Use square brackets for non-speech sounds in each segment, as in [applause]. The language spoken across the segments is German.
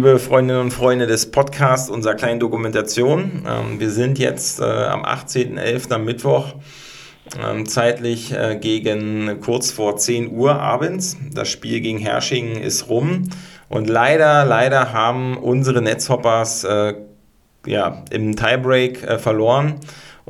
liebe Freundinnen und Freunde des Podcasts unserer kleinen Dokumentation. Ähm, wir sind jetzt äh, am 18.11. am Mittwoch ähm, zeitlich äh, gegen kurz vor 10 Uhr abends. Das Spiel gegen Hersching ist rum und leider, leider haben unsere Netzhoppers äh, ja, im Tiebreak verloren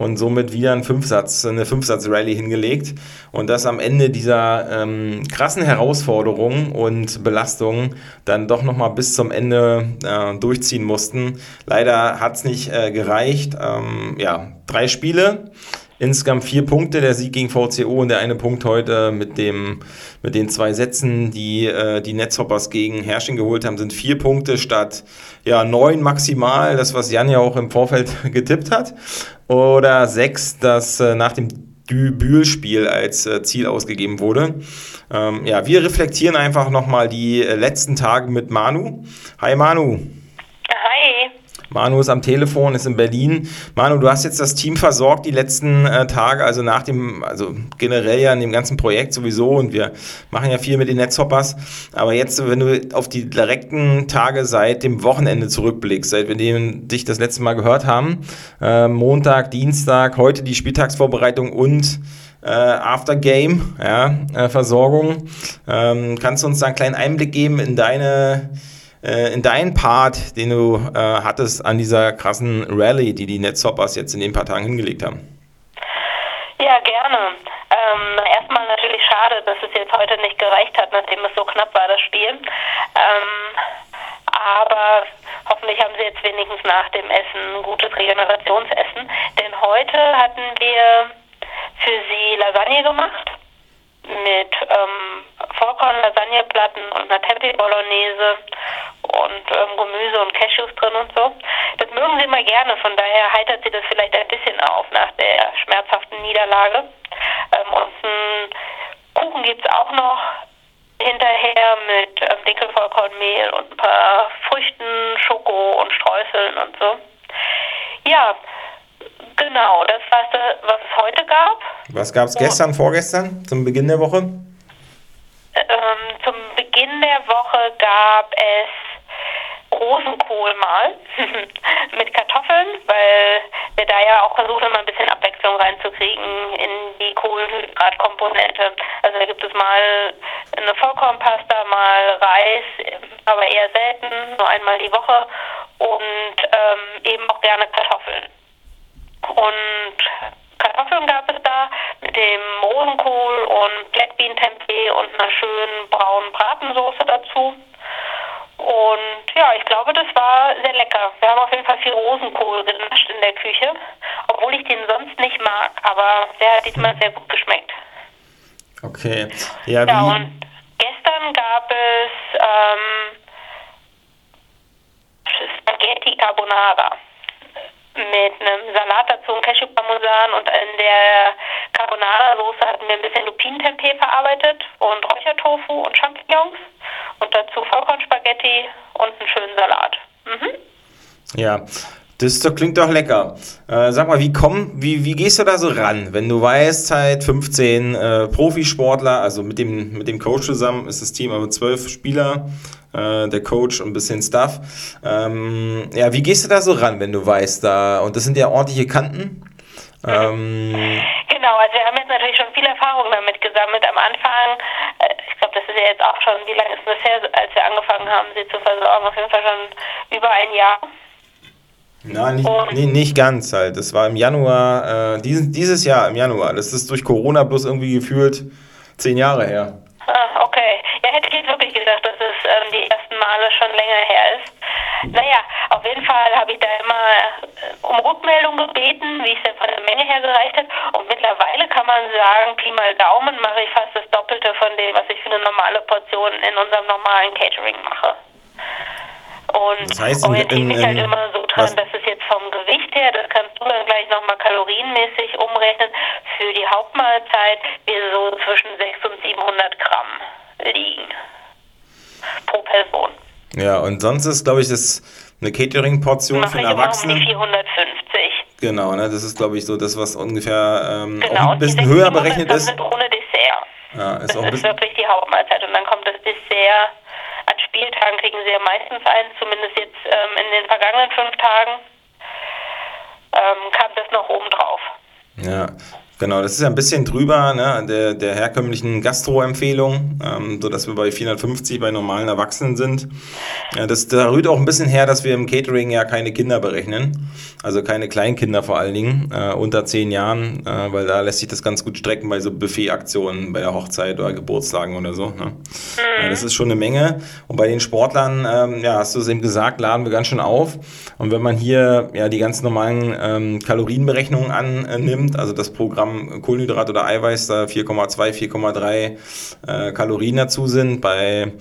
und somit wieder einen Fünfsatz, eine Fünfsatz-Rallye hingelegt. Und das am Ende dieser ähm, krassen Herausforderung und Belastung dann doch nochmal bis zum Ende äh, durchziehen mussten. Leider hat es nicht äh, gereicht. Ähm, ja, drei Spiele. Insgesamt vier Punkte, der Sieg gegen VCO und der eine Punkt heute mit, dem, mit den zwei Sätzen, die äh, die Netzhoppers gegen Herrsching geholt haben, sind vier Punkte statt ja, neun maximal, das was Jan ja auch im Vorfeld [laughs] getippt hat. Oder sechs, das äh, nach dem Bühl-Spiel als äh, Ziel ausgegeben wurde. Ähm, ja, wir reflektieren einfach nochmal die äh, letzten Tage mit Manu. Hi Manu. Manu ist am Telefon, ist in Berlin. Manu, du hast jetzt das Team versorgt die letzten äh, Tage, also nach dem, also generell ja in dem ganzen Projekt sowieso und wir machen ja viel mit den Netzhoppers. Aber jetzt, wenn du auf die direkten Tage seit dem Wochenende zurückblickst, seit wir dich das letzte Mal gehört haben, äh, Montag, Dienstag, heute die Spieltagsvorbereitung und äh, Aftergame, ja, äh, Versorgung. Ähm, kannst du uns da einen kleinen Einblick geben in deine äh, in deinen Part, den du äh, hattest an dieser krassen Rallye, die die Netzhoppers jetzt in den paar Tagen hingelegt haben? Ja, gerne. Ähm, erstmal natürlich schade, dass es jetzt heute nicht gereicht hat, nachdem es so knapp war, das Spiel. Ähm, aber hoffentlich haben sie jetzt wenigstens nach dem Essen ein gutes Regenerationsessen. Denn heute hatten wir für sie Lasagne gemacht mit ähm, Vollkorn-Lasagneplatten und einer Tempeh-Bolognese und ähm, Gemüse und Cashews drin und so. Das mögen sie immer gerne, von daher heitert sie das vielleicht ein bisschen auf nach der schmerzhaften Niederlage. Ähm, und einen Kuchen gibt es auch noch hinterher mit ähm, Dinkelvollkornmehl und ein paar Früchten, Schoko und Streuseln und so. Ja, genau, das war es, was es heute gab. Was gab es gestern, vorgestern, zum Beginn der Woche? Ähm, zum Beginn der Woche gab es Rosenkohl mal [laughs] mit Kartoffeln, weil wir da ja auch versuchen, immer ein bisschen Abwechslung reinzukriegen in die Kohlenhydratkomponente. Also da gibt es mal eine Vollkornpasta, mal Reis, aber eher selten, nur einmal die Woche und ähm, eben auch gerne Kartoffeln. Und Kartoffeln gab es da mit dem Rosenkohl und Black Bean Tempeh und einer schönen braunen Bratensoße dazu. Und ja, ich glaube, das war sehr lecker. Wir haben auf jeden Fall viel Rosenkohl genascht in der Küche, obwohl ich den sonst nicht mag, aber der hat diesmal sehr gut geschmeckt. Okay. Ja, ja und gestern gab es ähm, Spaghetti Carbonara mit einem Salat dazu, einem Cashew-Parmesan und in der Carbonara-Soße hatten wir ein bisschen Lupinentempeh verarbeitet und Räuchertofu und Champignons und dazu Vollkornspaghetti und einen schönen Salat. Mhm. Ja, das klingt doch lecker. Äh, sag mal, wie, komm, wie, wie gehst du da so ran, wenn du weißt, seit 15 äh, Profisportler, also mit dem, mit dem Coach zusammen ist das Team aber zwölf Spieler, äh, der Coach und ein bisschen Stuff. Ähm, ja, wie gehst du da so ran, wenn du weißt, da, und das sind ja ordentliche Kanten? Ähm, genau, also wir haben jetzt natürlich schon viel Erfahrung damit gesammelt. Am Anfang, äh, ich glaube, das ist ja jetzt auch schon, wie lange ist das her, als wir angefangen haben, sie zu versorgen? Auf jeden Fall schon über ein Jahr. Na, nicht, nee, nicht ganz halt. Das war im Januar, äh, dieses, dieses Jahr im Januar. Das ist durch Corona bloß irgendwie gefühlt zehn Jahre her. Ah, okay. Ja, hätte ich jetzt wirklich gedacht, dass es ähm, die ersten Male schon länger her ist. Naja, auf jeden Fall habe ich da immer äh, um Rückmeldung gebeten, wie es denn von der Menge her gereicht hat. Und mittlerweile kann man sagen, Pi mal Daumen mache ich fast das Doppelte von dem, was ich für eine normale Portion in unserem normalen Catering mache. Und das heißt, orientiere mich halt immer so dran, dass es jetzt vom Gewicht her, das kannst du dann gleich nochmal kalorienmäßig umrechnen, für die Hauptmahlzeit wir so zwischen 600 und 700 Gramm liegen pro Person. Ja, und sonst ist, glaube ich, das eine Catering-Portion für einen Erwachsenen. Um 450. Genau, ne, das ist, glaube ich, so das, was ungefähr ähm, genau, auch ein bisschen höher berechnet ist. Ohne Dessert. Ja, ist das auch ist wirklich die Hauptmahlzeit und dann kommt das Dessert Spieltagen kriegen sie ja meistens eins, zumindest jetzt ähm, in den vergangenen fünf Tagen ähm, kam das noch oben drauf. Ja, Genau, das ist ja ein bisschen drüber ne, der, der herkömmlichen Gastro-Empfehlung, ähm, sodass wir bei 450 bei normalen Erwachsenen sind. Ja, das da rührt auch ein bisschen her, dass wir im Catering ja keine Kinder berechnen, also keine Kleinkinder vor allen Dingen, äh, unter zehn Jahren, äh, weil da lässt sich das ganz gut strecken bei so Buffet-Aktionen, bei der Hochzeit oder Geburtstagen oder so. Ne? Ja, das ist schon eine Menge. Und bei den Sportlern, ähm, ja, hast du es eben gesagt, laden wir ganz schön auf. Und wenn man hier ja die ganz normalen ähm, Kalorienberechnungen annimmt, also das Programm Gramm Kohlenhydrat oder Eiweiß da 4,2, 4,3 äh, Kalorien dazu sind, bei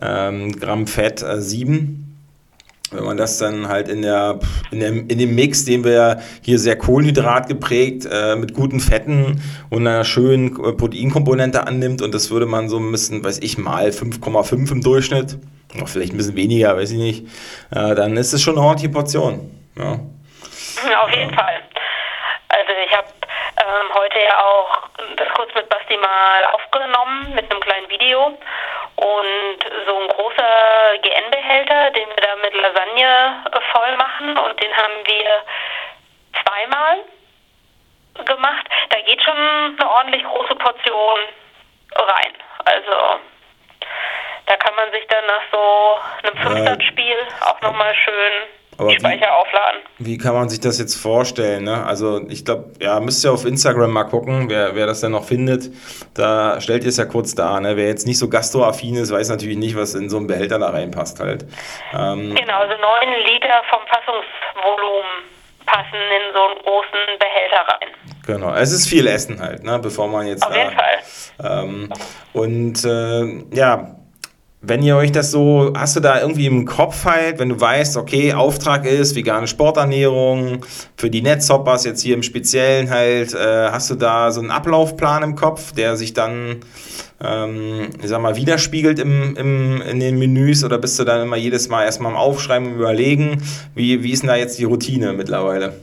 ähm, Gramm Fett äh, 7 wenn man das dann halt in, der, in, dem, in dem Mix, den wir hier sehr Kohlenhydrat geprägt, äh, mit guten Fetten und einer schönen Proteinkomponente annimmt und das würde man so ein bisschen, weiß ich mal, 5,5 im Durchschnitt, vielleicht ein bisschen weniger, weiß ich nicht, äh, dann ist es schon eine ordentliche Portion. Ja. Auf jeden Fall. Also ich habe ähm, heute ja auch das kurz mit Basti mal aufgenommen mit einem kleinen Video. Und so ein großer GN-Behälter, den wir da mit Lasagne voll machen und den haben wir zweimal gemacht. Da geht schon eine ordentlich große Portion rein. Also da kann man sich dann nach so einem Fünfsatzspiel auch nochmal schön aber Speicher wie, aufladen. Wie kann man sich das jetzt vorstellen? Ne? Also ich glaube, ja, müsst ihr auf Instagram mal gucken, wer, wer das denn noch findet. Da stellt ihr es ja kurz dar. Ne? Wer jetzt nicht so gastroaffin ist, weiß natürlich nicht, was in so einen Behälter da reinpasst halt. Ähm, genau, also 9 Liter vom Fassungsvolumen passen in so einen großen Behälter rein. Genau, es ist viel Essen halt, ne, bevor man jetzt. Auf jeden Fall. Ähm, und äh, ja, wenn ihr euch das so, hast du da irgendwie im Kopf halt, wenn du weißt, okay, Auftrag ist vegane Sporternährung, für die Netzhoppers jetzt hier im Speziellen halt, äh, hast du da so einen Ablaufplan im Kopf, der sich dann, ähm, ich sag mal, widerspiegelt im, im, in den Menüs oder bist du dann immer jedes Mal erstmal am Aufschreiben und überlegen, wie, wie ist denn da jetzt die Routine mittlerweile?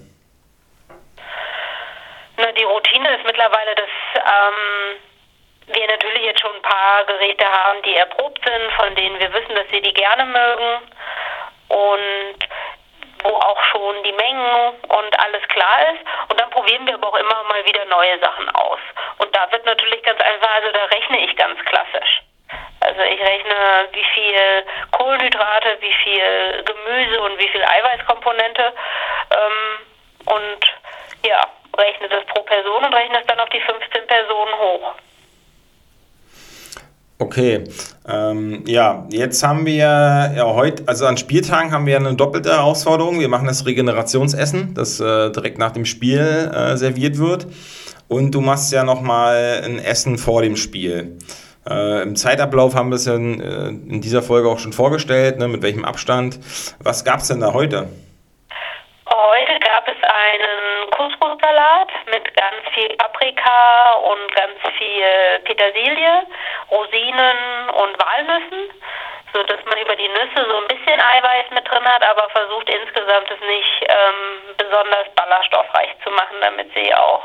Na, die Routine ist mittlerweile das, ähm wir natürlich jetzt schon ein paar Geräte haben, die erprobt sind, von denen wir wissen, dass sie die gerne mögen und wo auch schon die Mengen und alles klar ist. Und dann probieren wir aber auch immer mal wieder neue Sachen aus. Und da wird natürlich ganz einfach, also da rechne ich ganz klassisch. Also ich rechne, wie viel Kohlenhydrate, wie viel Gemüse und wie viel Eiweißkomponente ähm, und ja, rechne das pro Person und rechne es dann auf die 15 Personen hoch. Okay, ähm, ja, jetzt haben wir ja heute, also an Spieltagen haben wir eine doppelte Herausforderung. Wir machen das Regenerationsessen, das äh, direkt nach dem Spiel äh, serviert wird. Und du machst ja nochmal ein Essen vor dem Spiel. Äh, Im Zeitablauf haben wir es ja in, äh, in, dieser Folge auch schon vorgestellt, ne, mit welchem Abstand. Was gab es denn da heute? Heute gab es einen Couscous-Salat mit ganz viel Paprika und ganz viel Petersilie, Rosinen und Walnüssen, so dass man über die Nüsse so ein bisschen Eiweiß mit drin hat, aber versucht insgesamt es nicht ähm, besonders ballaststoffreich zu machen, damit sie auch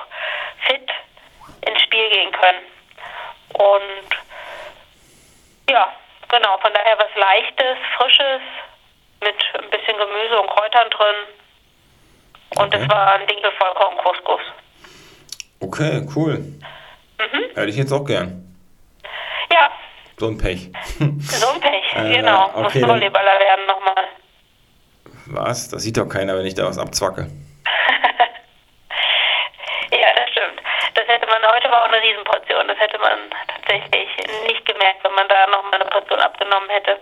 fit ins Spiel gehen können. Und ja, genau, von daher was Leichtes, Frisches mit ein bisschen Gemüse und Kräutern drin und okay. das war ein Dinkelvollkorn-Couscous. Okay, cool. Mhm. Hätte ich jetzt auch gern. Ja. So ein Pech. So ein Pech, [laughs] äh, genau. Okay, Muss Volleyballer werden nochmal. Was? Das sieht doch keiner, wenn ich da was abzwacke. [laughs] ja, das stimmt. Das hätte man, heute war auch eine Riesenportion. Das hätte man tatsächlich nicht gemerkt, wenn man da nochmal eine Portion abgenommen hätte.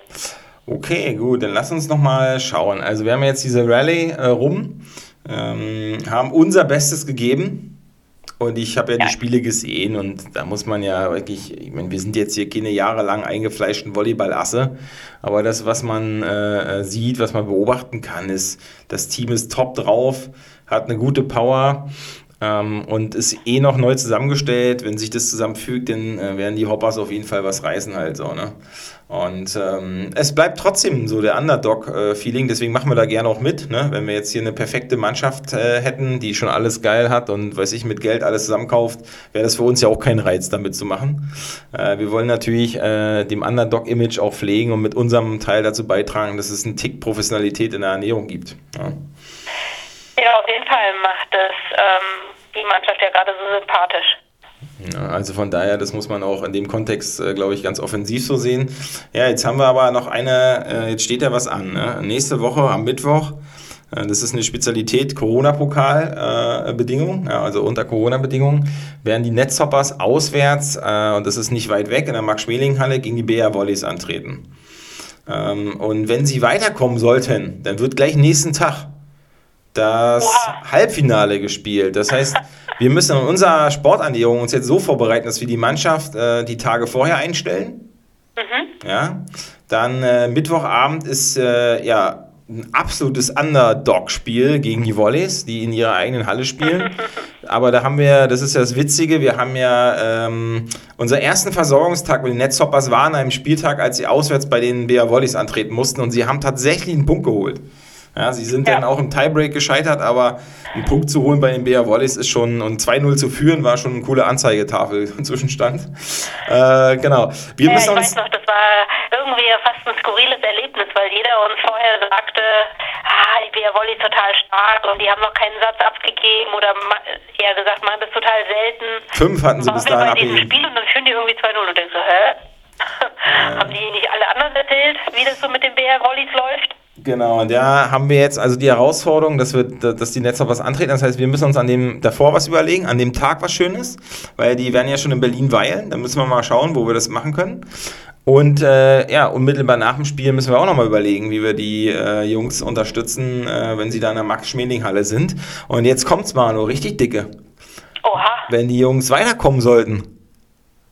Okay, gut, dann lass uns nochmal schauen. Also wir haben jetzt diese Rallye äh, rum ähm, haben unser Bestes gegeben. Und ich habe ja, ja, die Spiele gesehen und da muss man ja wirklich, ich meine, wir sind jetzt hier keine jahrelang eingefleischten Volleyballasse, aber das, was man äh, sieht, was man beobachten kann, ist, das Team ist top drauf, hat eine gute Power ähm, und ist eh noch neu zusammengestellt. Wenn sich das zusammenfügt, dann äh, werden die Hoppers auf jeden Fall was reißen halt so, ne? Und ähm, es bleibt trotzdem so der Underdog-Feeling, deswegen machen wir da gerne auch mit. Ne? Wenn wir jetzt hier eine perfekte Mannschaft äh, hätten, die schon alles geil hat und weiß ich, mit Geld alles zusammenkauft, wäre das für uns ja auch kein Reiz, damit zu machen. Äh, wir wollen natürlich äh, dem Underdog-Image auch pflegen und mit unserem Teil dazu beitragen, dass es einen Tick Professionalität in der Ernährung gibt. Ja, ja auf jeden Fall macht es ähm, die Mannschaft ja gerade so sympathisch. Ja, also von daher, das muss man auch in dem Kontext, äh, glaube ich, ganz offensiv so sehen. Ja, jetzt haben wir aber noch eine, äh, jetzt steht ja was an. Ne? Nächste Woche am Mittwoch, äh, das ist eine Spezialität, Corona-Pokal-Bedingungen, ja, also unter Corona-Bedingungen, werden die Netzhoppers auswärts, äh, und das ist nicht weit weg, in der Max-Schmeling-Halle gegen die BR Volleys antreten. Ähm, und wenn sie weiterkommen sollten, dann wird gleich nächsten Tag das wow. Halbfinale gespielt. Das heißt, wir müssen in unserer Sporternährung uns jetzt so vorbereiten, dass wir die Mannschaft äh, die Tage vorher einstellen. Mhm. Ja. Dann äh, Mittwochabend ist äh, ja ein absolutes Underdog-Spiel gegen die Volleys, die in ihrer eigenen Halle spielen. [laughs] Aber da haben wir, das ist ja das Witzige, wir haben ja ähm, unseren ersten Versorgungstag mit den Netzhoppers war an einem Spieltag, als sie auswärts bei den BR Volleys antreten mussten und sie haben tatsächlich einen Punkt geholt. Ja, sie sind ja. dann auch im Tiebreak gescheitert, aber einen Punkt zu holen bei den BR Wallis ist schon, und 2-0 zu führen, war schon eine coole Anzeigetafel Zwischenstand. Äh, genau. Wir ja, müssen ich uns weiß noch, das war irgendwie fast ein skurriles Erlebnis, weil jeder uns vorher sagte, ah, die BR Wallis total stark und die haben noch keinen Satz abgegeben oder eher gesagt, machen das total selten. Fünf hatten sie bis dahin abgegeben. Spiel und dann führen die irgendwie 2-0 und denkst so, hä? [laughs] Äh. Haben die nicht alle anderen erzählt, wie das so mit den BR Wallis läuft? Genau, und da haben wir jetzt also die Herausforderung, dass, wir, dass die Netzer was antreten. Das heißt, wir müssen uns an dem davor was überlegen, an dem Tag was Schönes, weil die werden ja schon in Berlin weilen. Da müssen wir mal schauen, wo wir das machen können. Und äh, ja, unmittelbar nach dem Spiel müssen wir auch nochmal überlegen, wie wir die äh, Jungs unterstützen, äh, wenn sie da in der Max-Schmeling-Halle sind. Und jetzt kommt's mal, nur richtig dicke. Oha. Wenn die Jungs weiterkommen sollten,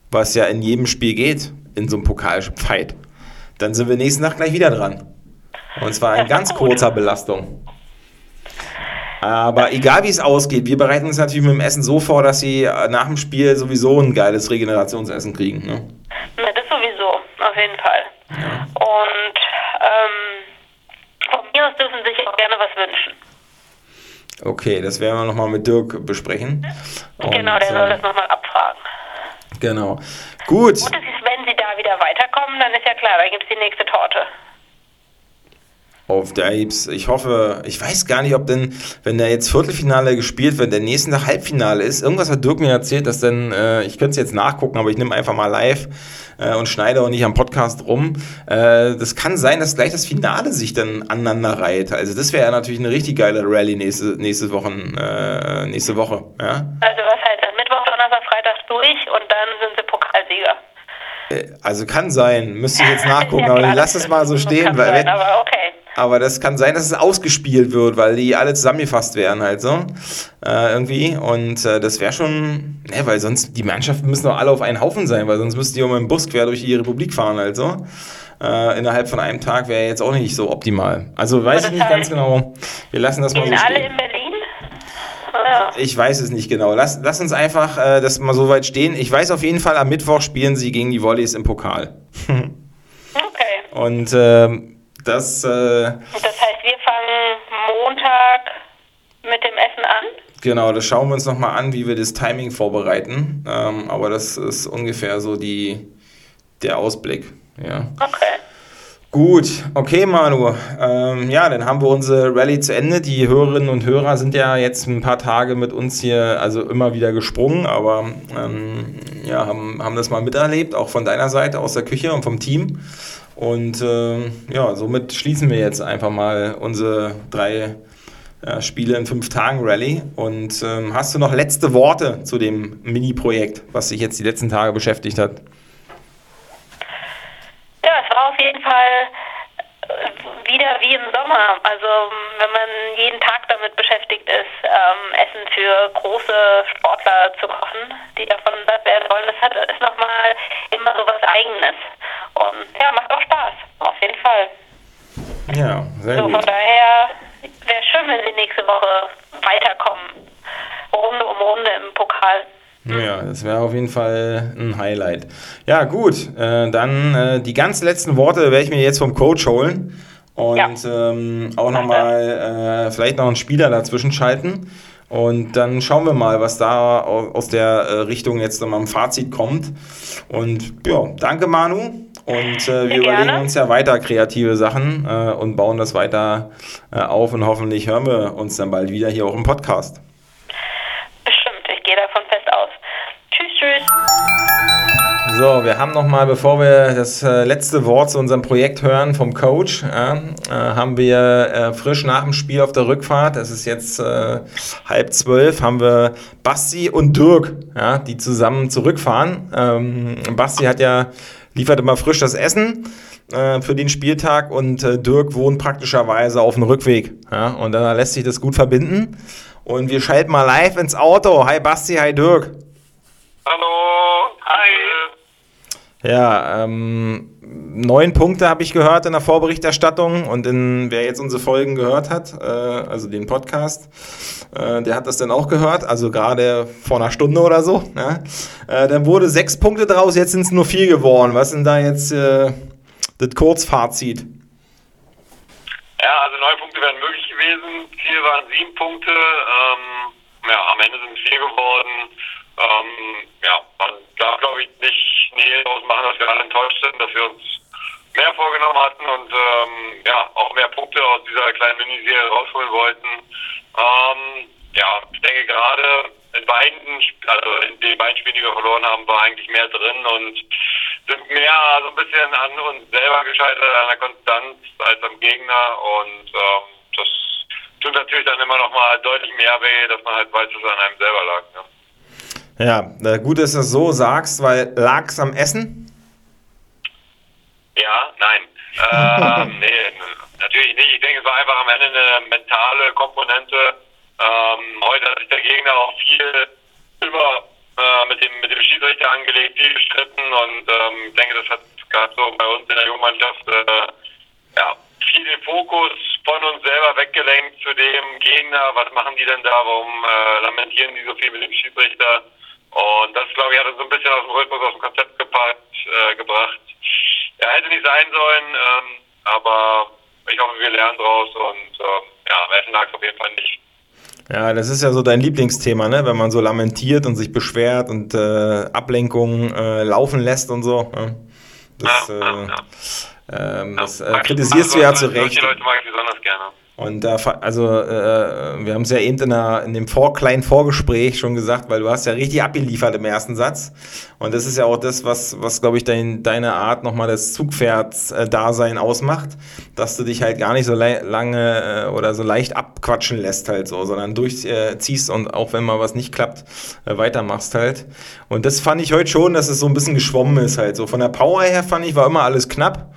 was ja in jedem Spiel geht, in so einem Pokalfight, dann sind wir nächsten Tag gleich wieder dran. Und zwar in ganz kurzer Belastung. Aber egal wie es ausgeht, wir bereiten uns natürlich mit dem Essen so vor, dass sie nach dem Spiel sowieso ein geiles Regenerationsessen kriegen. Ne? Ja, das sowieso, auf jeden Fall. Ja. Und ähm, von mir aus dürfen sie sich auch gerne was wünschen. Okay, das werden wir nochmal mit Dirk besprechen. Und, genau, der soll äh, das nochmal abfragen. Genau. Gut. Gut ist, wenn sie da wieder weiterkommen, dann ist ja klar, da gibt es die nächste Torte auf Apes. Ich hoffe, ich weiß gar nicht, ob denn, wenn der jetzt Viertelfinale gespielt wird, der nächste Tag Halbfinale ist. Irgendwas hat Dirk mir erzählt, dass dann, äh, ich könnte es jetzt nachgucken, aber ich nehme einfach mal live äh, und schneide auch nicht am Podcast rum. Äh, das kann sein, dass gleich das Finale sich dann aneinander reiht. Also das wäre ja natürlich eine richtig geile Rallye nächste, nächste, Wochen, äh, nächste Woche. Ja? Also was heißt das? Mittwoch, Donnerstag, Freitag durch und dann sind sie Pokalsieger. Äh, also kann sein, müsste ich jetzt nachgucken, [laughs] ja, aber lass es mal so stehen. Weil, sein, aber okay. Aber das kann sein, dass es ausgespielt wird, weil die alle zusammengefasst werden halt so. Äh, irgendwie. Und äh, das wäre schon, ne, weil sonst, die Mannschaften müssen doch alle auf einen Haufen sein, weil sonst müssten die auch mit dem Bus quer durch die Republik fahren halt so. Äh, innerhalb von einem Tag wäre jetzt auch nicht so optimal. Also weiß ich nicht ganz genau. Wir lassen das mal so stehen. alle in Berlin? [laughs] Ich weiß es nicht genau. Lass, lass uns einfach äh, das mal so weit stehen. Ich weiß auf jeden Fall, am Mittwoch spielen sie gegen die Volleys im Pokal. [laughs] okay. Und ähm, das, äh, das heißt, wir fangen Montag mit dem Essen an? Genau, das schauen wir uns nochmal an, wie wir das Timing vorbereiten. Ähm, aber das ist ungefähr so die, der Ausblick. Ja. Okay. Gut, okay, Manu. Ähm, ja, dann haben wir unsere Rallye zu Ende. Die Hörerinnen und Hörer sind ja jetzt ein paar Tage mit uns hier, also immer wieder gesprungen, aber ähm, ja, haben, haben das mal miterlebt, auch von deiner Seite, aus der Küche und vom Team. Und äh, ja, somit schließen wir jetzt einfach mal unsere drei äh, Spiele in fünf Tagen Rallye. Und ähm, hast du noch letzte Worte zu dem Mini-Projekt, was sich jetzt die letzten Tage beschäftigt hat? Ja, es war auf jeden Fall äh, wieder wie im Sommer. Also wenn man jeden Tag damit beschäftigt ist, ähm, Essen für große Sportler zu kochen, die davon satt werden wollen, das hat, ist nochmal immer so was Eigenes. Und ja, macht auch Spaß, auf jeden Fall. Ja, sehr so, gut. Von daher wäre schön, wenn Sie nächste Woche weiterkommen. Runde um Runde im Pokal. Ja, das wäre auf jeden Fall ein Highlight. Ja, gut, äh, dann äh, die ganz letzten Worte werde ich mir jetzt vom Coach holen und ja. ähm, auch nochmal äh, vielleicht noch einen Spieler dazwischen schalten. Und dann schauen wir mal, was da aus der äh, Richtung jetzt nochmal im Fazit kommt. Und ja, danke Manu. Und äh, wir überlegen uns ja weiter kreative Sachen äh, und bauen das weiter äh, auf und hoffentlich hören wir uns dann bald wieder hier auch im Podcast. So, wir haben nochmal, bevor wir das äh, letzte Wort zu unserem Projekt hören vom Coach, äh, haben wir äh, frisch nach dem Spiel auf der Rückfahrt, es ist jetzt halb zwölf, haben wir Basti und Dirk, ja, die zusammen zurückfahren. Ähm, Basti hat ja liefert immer frisch das Essen äh, für den Spieltag und äh, Dirk wohnt praktischerweise auf dem Rückweg. Ja? Und da lässt sich das gut verbinden. Und wir schalten mal live ins Auto. Hi Basti, hi Dirk. Hallo, hi. Ja, ähm, neun Punkte habe ich gehört in der Vorberichterstattung und in, wer jetzt unsere Folgen gehört hat, äh, also den Podcast, äh, der hat das dann auch gehört, also gerade vor einer Stunde oder so. Ja? Äh, dann wurde sechs Punkte draus, jetzt sind es nur vier geworden. Was ist denn da jetzt äh, das Kurzfazit? Ja, also neun Punkte wären möglich gewesen. Ziel waren sieben Punkte. Ähm, ja, am Ende sind es vier geworden. Ähm, ja, man darf, glaube ich, nicht Nähe ausmachen, dass wir alle enttäuscht sind, dass wir uns mehr vorgenommen hatten und ähm, ja, auch mehr Punkte aus dieser kleinen Miniserie rausholen wollten. Ähm, ja, ich denke gerade in beiden, also in den beiden Spielen, die wir verloren haben, war eigentlich mehr drin und sind mehr so ein bisschen an uns selber gescheitert, an der Konstanz als am Gegner und ähm, das tut natürlich dann immer noch mal deutlich mehr weh, dass man halt weiß, dass es an einem selber lag. Ne? Ja, gut, dass du es so sagst, weil lag es am Essen? Ja, nein. ähm, [laughs] nee, natürlich nicht. Ich denke, es war einfach am Ende eine mentale Komponente. Ähm, heute hat sich der Gegner auch viel über äh, mit dem mit dem Schiedsrichter angelegt, viel gestritten und ähm, ich denke, das hat gerade so bei uns in der Jungmannschaft äh, ja, viel den Fokus von uns selber weggelenkt zu dem Gegner. Was machen die denn da? Warum äh, lamentieren die so viel mit dem Schiedsrichter? Und das, glaube ich, hat uns so ein bisschen aus dem Rhythmus, aus dem Konzept gepackt, äh, gebracht. Er hätte nicht sein sollen, ähm, aber ich hoffe, wir lernen draus und ähm, ja, am Essen lag es auf jeden Fall nicht. Ja, das ist ja so dein Lieblingsthema, ne? wenn man so lamentiert und sich beschwert und äh, Ablenkungen äh, laufen lässt und so. Ja. Das, ja, ja, äh, ja. Ähm, das äh, kritisierst du ja zu Recht. Die Leute mag ich besonders gerne. Und da, also, äh, wir haben es ja eben in, der, in dem vor, kleinen Vorgespräch schon gesagt, weil du hast ja richtig abgeliefert im ersten Satz. Und das ist ja auch das, was, was glaube ich, dein, deine Art nochmal das Zugpferd-Dasein ausmacht, dass du dich halt gar nicht so lange äh, oder so leicht abquatschen lässt halt so, sondern durchziehst äh, und auch wenn mal was nicht klappt, äh, weitermachst halt. Und das fand ich heute schon, dass es so ein bisschen geschwommen ist halt so. Von der Power her fand ich, war immer alles knapp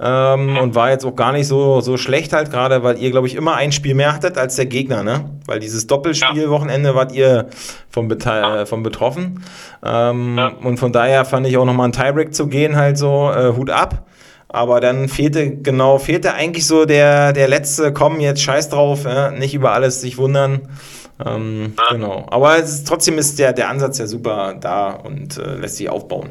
ähm, und war jetzt auch gar nicht so, so schlecht halt, gerade weil ihr, glaube ich, immer ein Spiel mehr hattet als der Gegner, ne? Weil dieses Doppelspielwochenende ja. wart ihr vom, ja. vom betroffen. Ähm, ja. Und von daher fand ich auch nochmal ein Tiebreak zu gehen, halt so, äh, Hut ab. Aber dann fehlte, genau, fehlte eigentlich so der, der letzte, komm, jetzt scheiß drauf, ja? nicht über alles sich wundern. Ähm, Genau. Aber ist, trotzdem ist der, der Ansatz ja super da und äh, lässt sich aufbauen.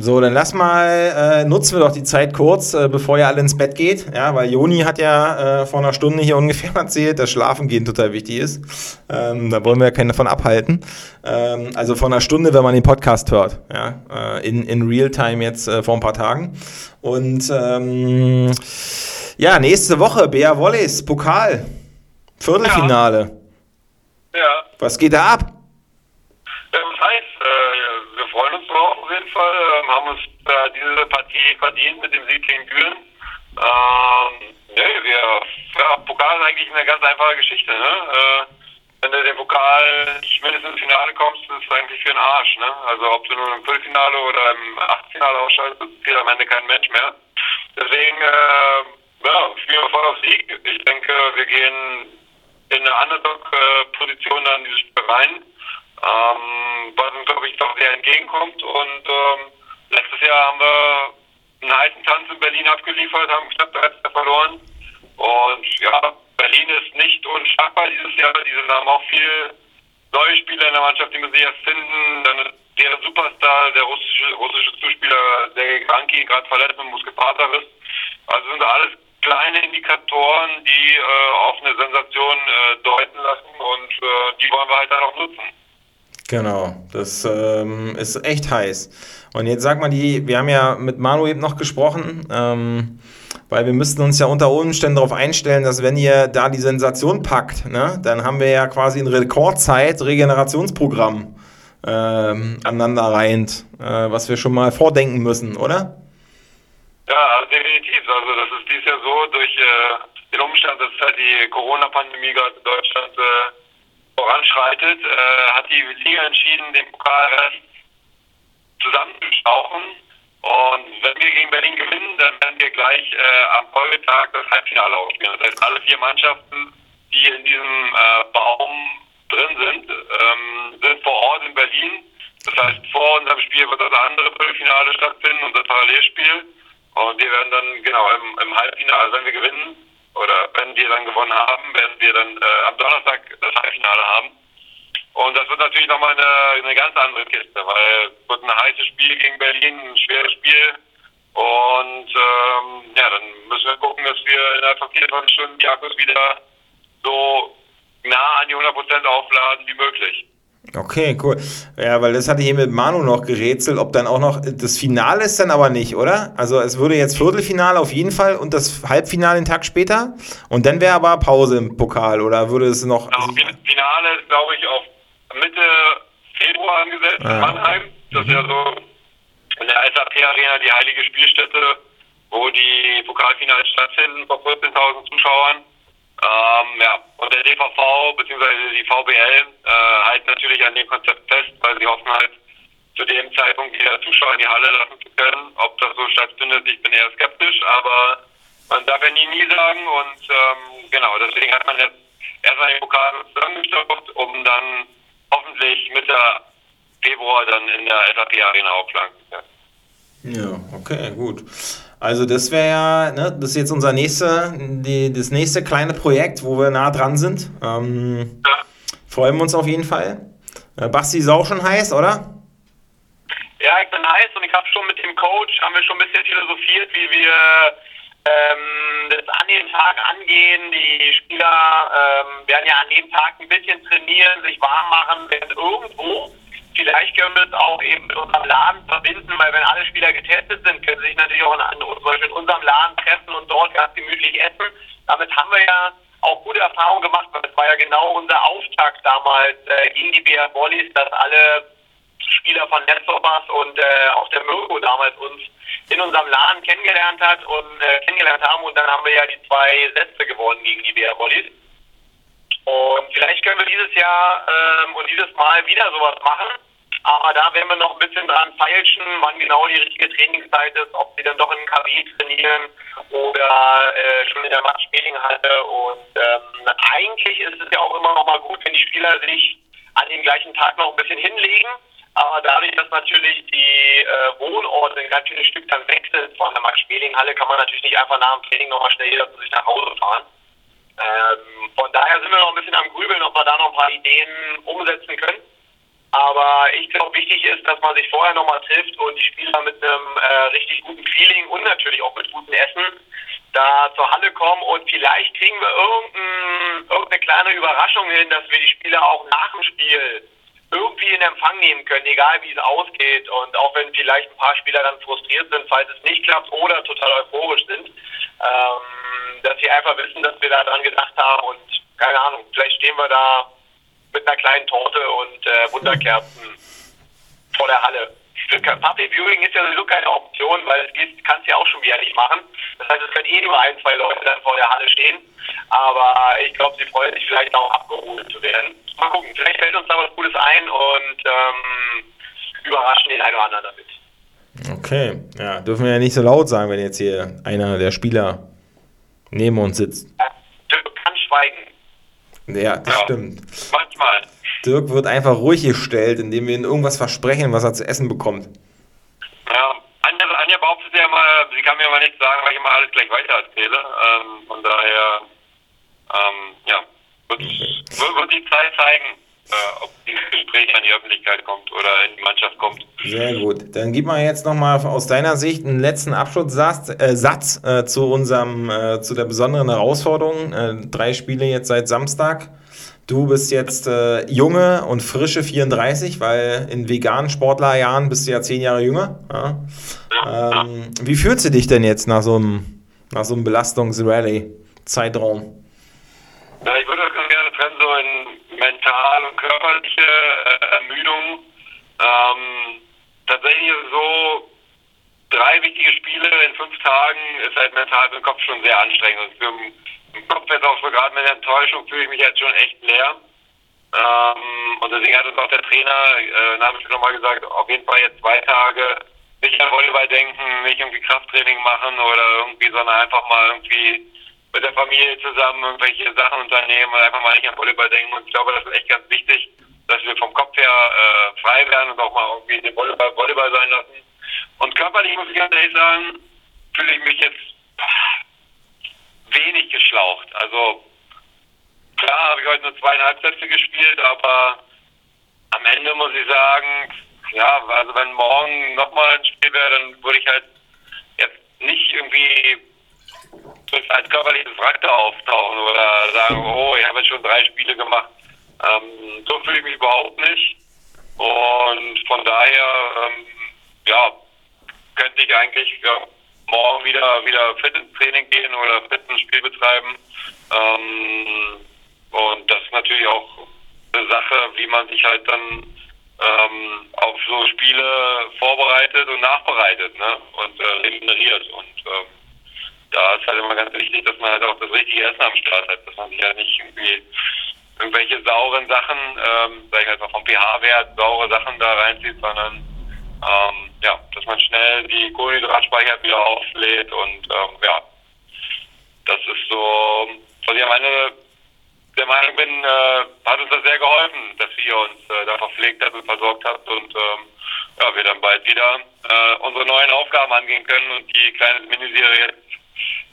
So, dann lass mal, äh, nutzen wir doch die Zeit kurz, äh, bevor ihr alle ins Bett geht. Ja, weil Joni hat ja äh, vor einer Stunde hier [laughs] ungefähr erzählt, dass Schlafen gehen total wichtig ist. Ähm, da wollen wir ja keinen davon abhalten. Ähm, also vor einer Stunde, wenn man den Podcast hört. Ja, äh, in, in Realtime jetzt äh, vor ein paar Tagen. Und ähm, ja, nächste Woche, Bea Wolleys, Pokal. Viertelfinale. Ja. ja. Was geht da ab? Jeden Fall, ähm, haben uns äh, diese Partie verdient mit dem Sieg gegen Büren. Ähm, nee, wir, ja, Pokal ist eigentlich eine ganz einfache Geschichte. Ne? Äh, wenn du den Pokal nicht mindestens ins Finale kommst, ist es eigentlich für den Arsch. Ne? Also ob du nur im Viertelfinale oder im Achtelfinale ausschaltest, zählt am Ende kein Mensch mehr. Deswegen äh, ja, spielen wir voll auf Sieg. Ich denke, wir gehen in eine Underdog-Position dann dieses Spiel rein ähm, was uns, glaube ich, doch sehr entgegenkommt. Und ähm, letztes Jahr haben wir einen heißen Tanz in Berlin abgeliefert, haben knapp 13 verloren. Und ja, Berlin ist nicht unschlagbar dieses Jahr. Die haben auch viel neue Spieler in der Mannschaft, die müssen sich erst finden. Dann der Superstar, der russische, russische Zuspieler, der Kranki, gerade verletzt mit Muskelvaterriss. Also sind alles kleine Indikatoren, die äh, auf eine Sensation äh, deuten lassen und äh, die wollen wir halt dann auch nutzen. Genau, das ähm, ist echt heiß. Und jetzt sag mal, die, wir haben ja mit Manu eben noch gesprochen, ähm, weil wir müssten uns ja unter Umständen darauf einstellen, dass wenn ihr da die Sensation packt, ne, dann haben wir ja quasi in Rekordzeit Regenerationsprogramm ähm, aneinander reint, äh, was wir schon mal vordenken müssen, oder? Ja, definitiv. Also das ist dies Jahr so durch äh, den Umstand, dass halt die Corona-Pandemie gerade in Deutschland äh, voranschreitet, äh, hat die Liga entschieden, den Pokal zusammenzustauchen. Und wenn wir gegen Berlin gewinnen, dann werden wir gleich äh, am Folgetag das Halbfinale ausspielen. Das heißt, alle vier Mannschaften, die in diesem äh, Baum drin sind, ähm, sind vor Ort in Berlin. Das heißt, vor unserem Spiel wird das andere Viertelfinale stattfinden, unser Parallelspiel. Und wir werden dann, genau, im, im Halbfinale, also wenn wir gewinnen, oder wenn wir dann gewonnen haben, werden wir dann äh, am Donnerstag das Halbfinale haben. Und das wird natürlich nochmal eine, eine ganz andere Kiste, weil es wird ein heißes Spiel gegen Berlin, ein schweres Spiel. Und ähm, ja, dann müssen wir gucken, dass wir innerhalb von 24 Stunden die Akkus wieder so nah an die 100% aufladen wie möglich. Okay, cool. Ja, weil das hatte ich hier mit Manu noch gerätselt, ob dann auch noch das Finale ist dann aber nicht, oder? Also es würde jetzt Viertelfinale auf jeden Fall und das Halbfinale einen Tag später und dann wäre aber Pause im Pokal oder würde es noch... Also Finale ist, glaube ich, auf Mitte Februar angesetzt ah. in Mannheim. Das ist ja so in der SAP-Arena die heilige Spielstätte, wo die Pokalfinale stattfinden vor 14.000 Zuschauern. Ähm, ja, und der DVV bzw. die VBL äh, halten natürlich an dem Konzept fest, weil sie hoffen halt zu dem Zeitpunkt wieder Zuschauer in die Halle lassen zu können. Ob das so stattfindet, ich bin eher skeptisch, aber man darf ja nie nie sagen und ähm, genau, deswegen hat man jetzt erstmal den Pokal zusammengestopft, um dann hoffentlich Mitte Februar dann in der SAP Arena aufschlagen zu können. Ja, okay, gut. Also das wäre ja, ne, das ist jetzt unser nächste, die, das nächste kleine Projekt, wo wir nah dran sind. Ähm, ja. Freuen wir uns auf jeden Fall. Äh, Basti ist auch schon heiß, oder? Ja, ich bin heiß und ich habe schon mit dem Coach, haben wir schon ein bisschen philosophiert, wie wir ähm, das an den Tag angehen. Die Spieler ähm, werden ja an dem Tag ein bisschen trainieren, sich warm machen, werden irgendwo vielleicht können wir es auch eben mit unserem Laden verbinden, weil wenn Spieler getestet sind, können sich natürlich auch in, zum Beispiel in unserem Laden treffen und dort ganz gemütlich essen. Damit haben wir ja auch gute Erfahrungen gemacht, weil es war ja genau unser Auftakt damals äh, gegen die BR Volleys, dass alle Spieler von Netzobers und äh, auch der Mirko damals uns in unserem Laden kennengelernt hat und äh, kennengelernt haben und dann haben wir ja die zwei Sätze gewonnen gegen die BR Volleys. Und vielleicht können wir dieses Jahr ähm, und dieses Mal wieder sowas machen aber da werden wir noch ein bisschen dran feilschen, wann genau die richtige Trainingszeit ist, ob sie dann doch in KW trainieren oder äh, schon in der Match-Meeting-Halle. Und ähm, eigentlich ist es ja auch immer noch mal gut, wenn die Spieler sich an dem gleichen Tag noch ein bisschen hinlegen. Aber dadurch, dass natürlich die äh, Wohnorte ein ganz schönes Stück dann weg von der Max-Schmeling-Halle, kann man natürlich nicht einfach nach dem Training nochmal schnell jeder zu sich nach Hause fahren. Ähm, von daher sind wir noch ein bisschen am Grübeln, ob wir da noch ein paar Ideen umsetzen können. Aber ich glaube, wichtig ist, dass man sich vorher nochmal trifft und die Spieler mit einem äh, richtig guten Feeling und natürlich auch mit gutem Essen da zur Halle kommen und vielleicht kriegen wir irgendein, irgendeine kleine Überraschung hin, dass wir die Spieler auch nach dem Spiel irgendwie in Empfang nehmen können, egal wie es ausgeht. Und auch wenn vielleicht ein paar Spieler dann frustriert sind, falls es nicht klappt oder total euphorisch sind, ähm, dass sie einfach wissen, dass wir da dran gedacht haben und keine Ahnung, vielleicht stehen wir da mit einer kleinen Torte und äh, Wunderkerzen vor der Halle. Public Viewing ist ja sowieso keine Option, weil es geht, kannst ja auch schon wieder nicht machen. Das heißt, es können eh nur ein, zwei Leute dann vor der Halle stehen. Aber ich glaube, sie freuen sich vielleicht auch abgeholt zu werden. Mal gucken, vielleicht fällt uns da was Gutes ein und ähm, überraschen den einen oder anderen damit. Okay, ja, dürfen wir ja nicht so laut sagen, wenn jetzt hier einer der Spieler neben uns sitzt. Ja, kann schweigen. Ja, das ja, stimmt. Manchmal. Dirk wird einfach ruhig gestellt, indem wir ihm irgendwas versprechen, was er zu essen bekommt. Ja, Anja, Anja behauptet ja immer, sie kann mir aber nichts sagen, weil ich immer alles gleich weiter erzähle. Ähm, von daher ähm, ja, wird, wird, wird die Zeit zeigen äh, ob dieses Gespräch an die Öffentlichkeit kommt oder in die Mannschaft kommt. Sehr gut. Dann gib mal jetzt nochmal aus deiner Sicht einen letzten Abschlusssatz äh, Satz, äh, zu unserem, äh, zu der besonderen Herausforderung. Äh, drei Spiele jetzt seit Samstag. Du bist jetzt äh, junge und frische 34, weil in veganen Sportlerjahren bist du ja zehn Jahre jünger. Ja? Ja, ähm, ja. Wie fühlst du dich denn jetzt nach so einem, nach so einem Belastungs-Rallye-Zeitraum? Ja, ich würde das ganz gerne trennen, so in mental und körperliche äh, Ermüdung. Ähm, tatsächlich ist es so, drei wichtige Spiele in fünf Tagen ist halt mental für den Kopf schon sehr anstrengend. Und für Kopf jetzt auch so gerade mit der Enttäuschung fühle ich mich jetzt schon echt leer. Ähm, und deswegen hat uns auch der Trainer äh, namentlich nochmal gesagt, auf jeden Fall jetzt zwei Tage nicht an Volleyball denken, nicht irgendwie Krafttraining machen oder irgendwie, sondern einfach mal irgendwie mit der Familie zusammen irgendwelche Sachen unternehmen und einfach mal nicht an Volleyball denken. Und ich glaube, das ist echt ganz wichtig, dass wir vom Kopf her äh, frei werden und auch mal irgendwie den Volleyball Volleyball sein lassen. Und körperlich muss ich ganz ehrlich sagen, fühle ich mich jetzt wenig geschlaucht. Also klar habe ich heute nur zweieinhalb Sätze gespielt, aber am Ende muss ich sagen, ja, also wenn morgen nochmal ein Spiel wäre, dann würde ich halt jetzt nicht irgendwie als körperliches Charakter auftauchen oder sagen, oh, ich habe jetzt schon drei Spiele gemacht. Ähm, so fühle ich mich überhaupt nicht. Und von daher, ähm, ja, könnte ich eigentlich ja, morgen wieder wieder fit ins Training gehen oder fit ein Spiel betreiben. Ähm, und das ist natürlich auch eine Sache, wie man sich halt dann ähm, auf so Spiele vorbereitet und nachbereitet ne? und äh, regeneriert. Und ähm, da ist halt immer ganz wichtig, dass man halt auch das richtige Essen am Start hat, dass man sich halt nicht irgendwie irgendwelche sauren Sachen, ähm, sag ich halt mal vom pH-Wert, saure Sachen da reinzieht, sondern ähm, ja, dass man schnell die Kohlenhydratspeicher wieder auflädt und ähm, ja, das ist so, was ich am Ende der Meinung bin, äh, hat uns das sehr geholfen, dass ihr uns äh, da verpflegt habt und versorgt habt und ähm, ja, wir dann bald wieder äh, unsere neuen Aufgaben angehen können und die kleine Miniserie jetzt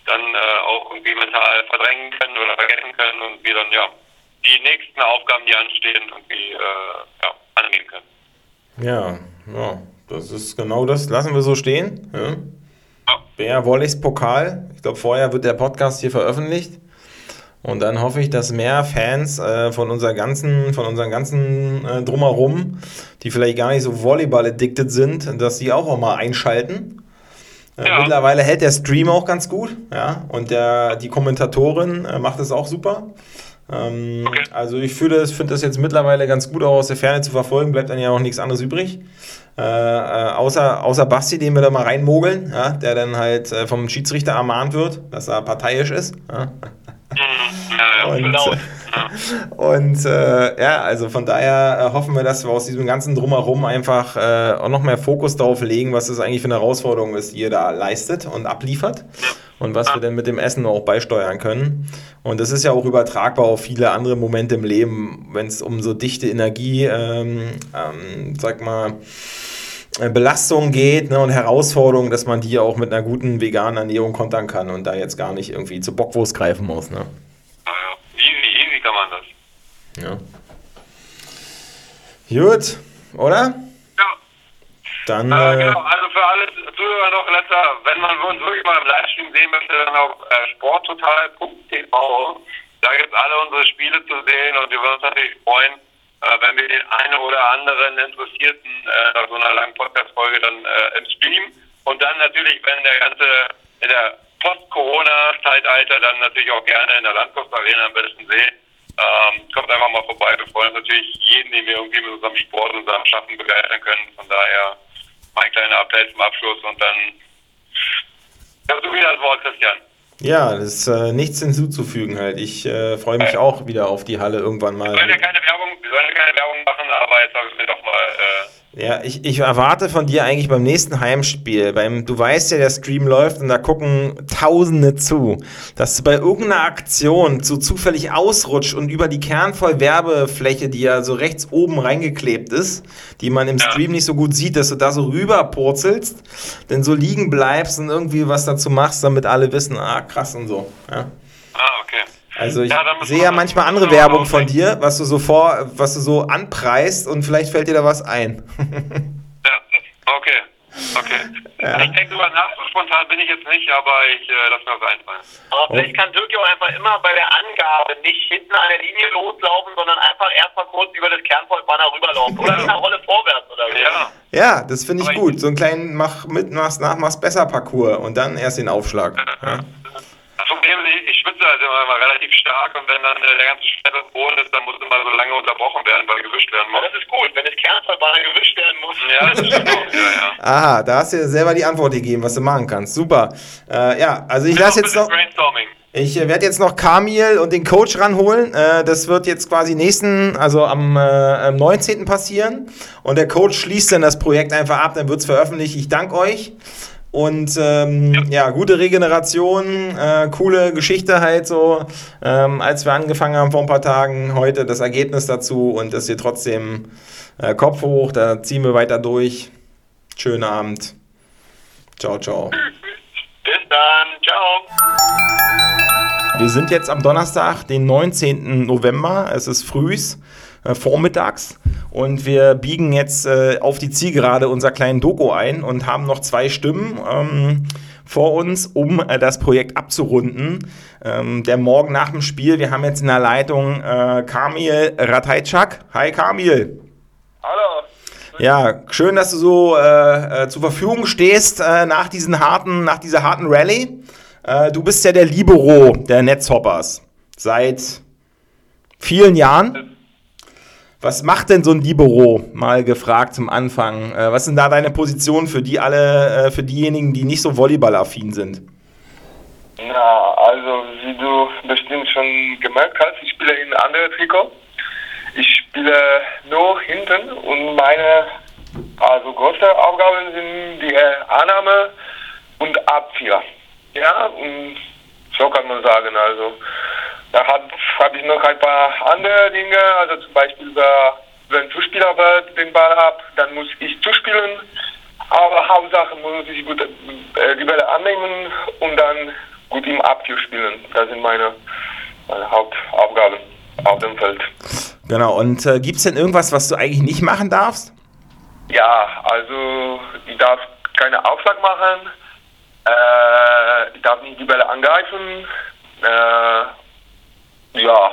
dann äh, auch irgendwie mental verdrängen können oder vergessen können und wir dann ja die nächsten Aufgaben, die anstehen, irgendwie äh, ja, angehen können. Ja, ja, das ist genau das. Lassen wir so stehen. Ja. Bär Wollichs Pokal. Ich glaube, vorher wird der Podcast hier veröffentlicht. Und dann hoffe ich, dass mehr Fans äh, von, unserer ganzen, von unseren ganzen äh, Drumherum, die vielleicht gar nicht so Volleyball-addicted sind, dass sie auch, auch mal einschalten äh, ja. Mittlerweile hält der Stream auch ganz gut, ja, und der, die Kommentatorin äh, macht es auch super. Ähm, okay. Also ich finde find das jetzt mittlerweile ganz gut auch aus der Ferne zu verfolgen, bleibt dann ja auch nichts anderes übrig. Äh, äh, außer, außer Basti, den wir da mal reinmogeln, ja, der dann halt äh, vom Schiedsrichter ermahnt wird, dass er parteiisch ist. Ja. Mhm. Ja, ja, und, genau. [laughs] Und äh, ja, also von daher äh, hoffen wir, dass wir aus diesem ganzen Drumherum einfach äh, auch noch mehr Fokus darauf legen, was das eigentlich für eine Herausforderung ist, die ihr da leistet und abliefert und was wir denn mit dem Essen auch beisteuern können. Und das ist ja auch übertragbar auf viele andere Momente im Leben, wenn es um so dichte Energie, ähm, ähm, sag mal, äh, Belastung geht ne, und Herausforderungen, dass man die auch mit einer guten veganen Ernährung kontern kann und da jetzt gar nicht irgendwie zu Bockwurst greifen muss. Ne? Ja. Gut, oder? Dann. Äh, äh, genau, also für alle Zuhörer noch letzter, wenn man uns wirklich mal im Livestream sehen möchte, dann auf äh, sporttotal.tv. Da gibt es alle unsere Spiele zu sehen und wir würden uns natürlich freuen, äh, wenn wir den einen oder anderen Interessierten äh, nach so einer langen Podcast-Folge dann äh, im Stream und dann natürlich, wenn der ganze in der Post-Corona-Zeitalter dann natürlich auch gerne in der Landkostarena am besten sehen. Ähm, kommt einfach mal vorbei. Wir freuen uns natürlich jeden, den wir irgendwie mit unserem Sport und unserem Schaffen begeistern können. Von daher mein kleiner Appell zum Abschluss und dann hast du wieder das Wort, Christian. Ja, das ist äh, nichts hinzuzufügen halt. Ich äh, freue mich auch wieder auf die Halle irgendwann mal. Wir sollen ja keine Werbung, wir sollen ja keine Werbung machen, aber jetzt habe ich mir doch mal äh, ja, ich, ich erwarte von dir eigentlich beim nächsten Heimspiel, beim, du weißt ja, der Stream läuft und da gucken Tausende zu, dass du bei irgendeiner Aktion so zufällig ausrutscht und über die Kernvoll-Werbefläche, die ja so rechts oben reingeklebt ist, die man im Stream nicht so gut sieht, dass du da so rüberpurzelst, denn so liegen bleibst und irgendwie was dazu machst, damit alle wissen, ah, krass und so. Ja. Ah, okay. Also ich ja, sehe ja manchmal andere Werbung von dir, was du so vor, was du so anpreist und vielleicht fällt dir da was ein. ja, okay. Okay. Ja. Ich denke drüber nach, so spontan bin ich jetzt nicht, aber ich äh, lasse mir was einfallen. Aber vielleicht kann Türkei auch einfach immer bei der Angabe nicht hinten an der Linie loslaufen, sondern einfach erstmal kurz über das Kernvolkbanner rüberlaufen. Oder eine Rolle vorwärts oder so. Ja, ja das finde ich aber gut. So einen kleinen Mach mit, mach's nach, mach's besser Parcours und dann erst den Aufschlag. Ja. Das Problem ist, ich schwitze halt immer, immer relativ stark und wenn dann äh, der ganze Schwert auf Boden ist, dann muss immer so lange unterbrochen werden, weil gewischt werden muss. Ja, das ist gut, wenn das Kernfallbanner gewischt werden muss. Ja, das ist gut. ja, ja. Aha, da hast du dir selber die Antwort gegeben, was du machen kannst. Super. Äh, ja, also ich lasse jetzt noch... Ich äh, werde jetzt noch Kamil und den Coach ranholen. Äh, das wird jetzt quasi nächsten, also am, äh, am 19. passieren. Und der Coach schließt dann das Projekt einfach ab, dann wird es veröffentlicht. Ich danke euch. Und ähm, ja. ja. gute Regeneration, äh, coole Geschichte halt so, ähm, als wir angefangen haben vor ein paar Tagen, heute das Ergebnis dazu und dass wir trotzdem äh, Kopf hoch, da ziehen wir weiter durch. Schönen Abend. Ciao, ciao. Bis dann, ciao. Wir sind jetzt am Donnerstag, den 19. November. Es ist frühs, äh, vormittags. Und wir biegen jetzt äh, auf die Zielgerade unserer kleinen Doku ein und haben noch zwei Stimmen ähm, vor uns, um äh, das Projekt abzurunden. Ähm, der Morgen nach dem Spiel, wir haben jetzt in der Leitung äh, Kamil Ratajczak. Hi Kamil. Hallo. Ja, schön, dass du so äh, äh, zur Verfügung stehst äh, nach diesen harten, nach dieser harten Rallye. Du bist ja der Libero der Netzhoppers seit vielen Jahren. Was macht denn so ein Libero? Mal gefragt zum Anfang. Äh, was sind da deine Positionen für die alle, äh, für diejenigen, die nicht so volleyballaffin sind? Na, also wie du bestimmt schon gemerkt hast, ich spiele in andere Trikot. Ich spiele nur hinten und meine also große Aufgaben sind die Annahme und Abwehr. Ja, und so kann man sagen. Also da habe hab ich noch ein paar andere Dinge, also zum Beispiel, wenn Zuspieler wird, den Ball ab, dann muss ich zuspielen. Aber Hauptsache muss ich gut äh, die Bälle annehmen und dann gut im Abwehr spielen. Das sind meine, meine Hauptaufgaben auf dem Feld. Genau, und äh, gibt es denn irgendwas, was du eigentlich nicht machen darfst? Ja, also ich darf keine Aufschlag machen, äh, ich darf nicht die Bälle angreifen, äh, ja,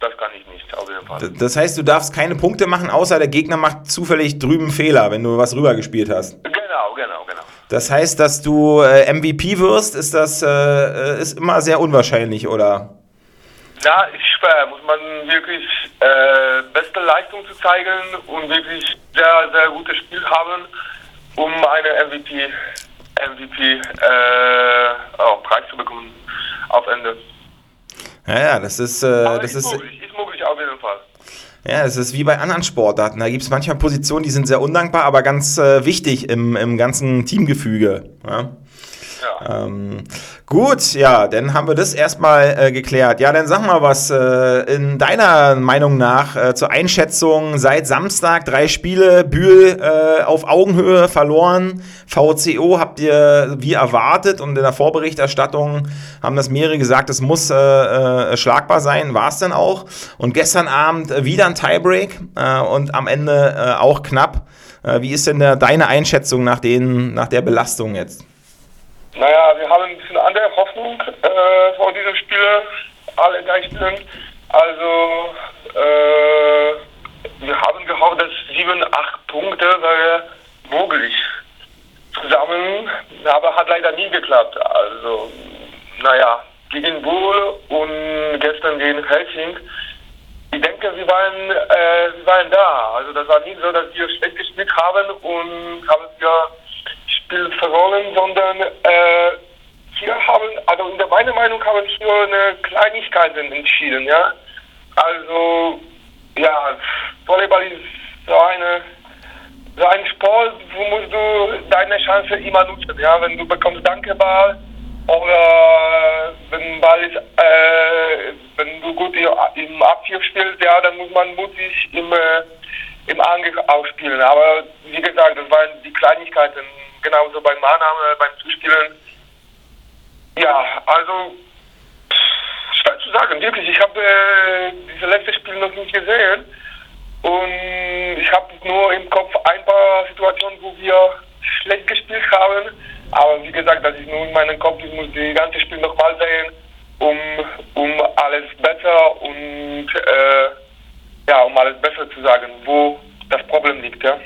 das kann ich nicht, auf jeden Fall. Das heißt, du darfst keine Punkte machen, außer der Gegner macht zufällig drüben Fehler, wenn du was rübergespielt hast. Genau, genau, genau. Das heißt, dass du äh, MVP wirst, ist das äh, ist immer sehr unwahrscheinlich, oder? Ja, ist schwer. Muss man wirklich äh, beste Leistung zu zeigen und wirklich sehr, sehr gutes Spiel haben, um eine MVP, MVP äh, auch Preis zu bekommen auf Ende. Ja, ja, das ist. Äh, das ist, möglich, ist möglich auf jeden Fall. Ja, es ist wie bei anderen Sportarten. Da gibt es manchmal Positionen, die sind sehr undankbar, aber ganz äh, wichtig im, im ganzen Teamgefüge. Ja? Ähm, gut, ja, dann haben wir das erstmal äh, geklärt. Ja, dann sag mal was äh, in deiner Meinung nach äh, zur Einschätzung seit Samstag drei Spiele, Bühl äh, auf Augenhöhe verloren, VCO habt ihr wie erwartet und in der Vorberichterstattung haben das mehrere gesagt, es muss äh, äh, schlagbar sein, war es dann auch. Und gestern Abend wieder ein Tiebreak und am Ende auch knapp. wie ist denn der, deine Einschätzung nach, den, nach der Belastung jetzt? Naja, wir haben ein bisschen andere Hoffnung äh, vor diesem Spiel, alle drei Spielen. Also, äh, wir haben gehofft, dass sieben, acht Punkte wäre möglich zusammen, aber hat leider nie geklappt. Also, naja, gegen Bull und gestern gegen Helsing. Ich denke, wir waren, äh, wir waren da. Also, das war nicht so, dass wir schlecht gespielt haben und haben wir Spiel verloren, sondern äh, hier haben, also in meiner Meinung haben hier eine Kleinigkeiten entschieden, ja. Also ja, Volleyball ist so eine so ein Sport, wo musst du deine Chance immer nutzen, ja. Wenn du bekommst Dankeball oder wenn Ball ist, äh, wenn du gut im Abwehr spielst, ja, dann muss man mutig im, äh, im Angriff ausspielen. Aber wie gesagt, das waren die Kleinigkeiten genauso beim Annahme, beim Zuspielen. Ja, also schwer zu sagen, wirklich. Ich habe äh, dieses letzte Spiel noch nicht gesehen. Und ich habe nur im Kopf ein paar Situationen, wo wir schlecht gespielt haben. Aber wie gesagt, das ist nur in meinem Kopf. Ich muss das ganze Spiel nochmal sehen, um, um alles besser und äh, ja, um alles besser zu sagen, wo das Problem liegt. Ja,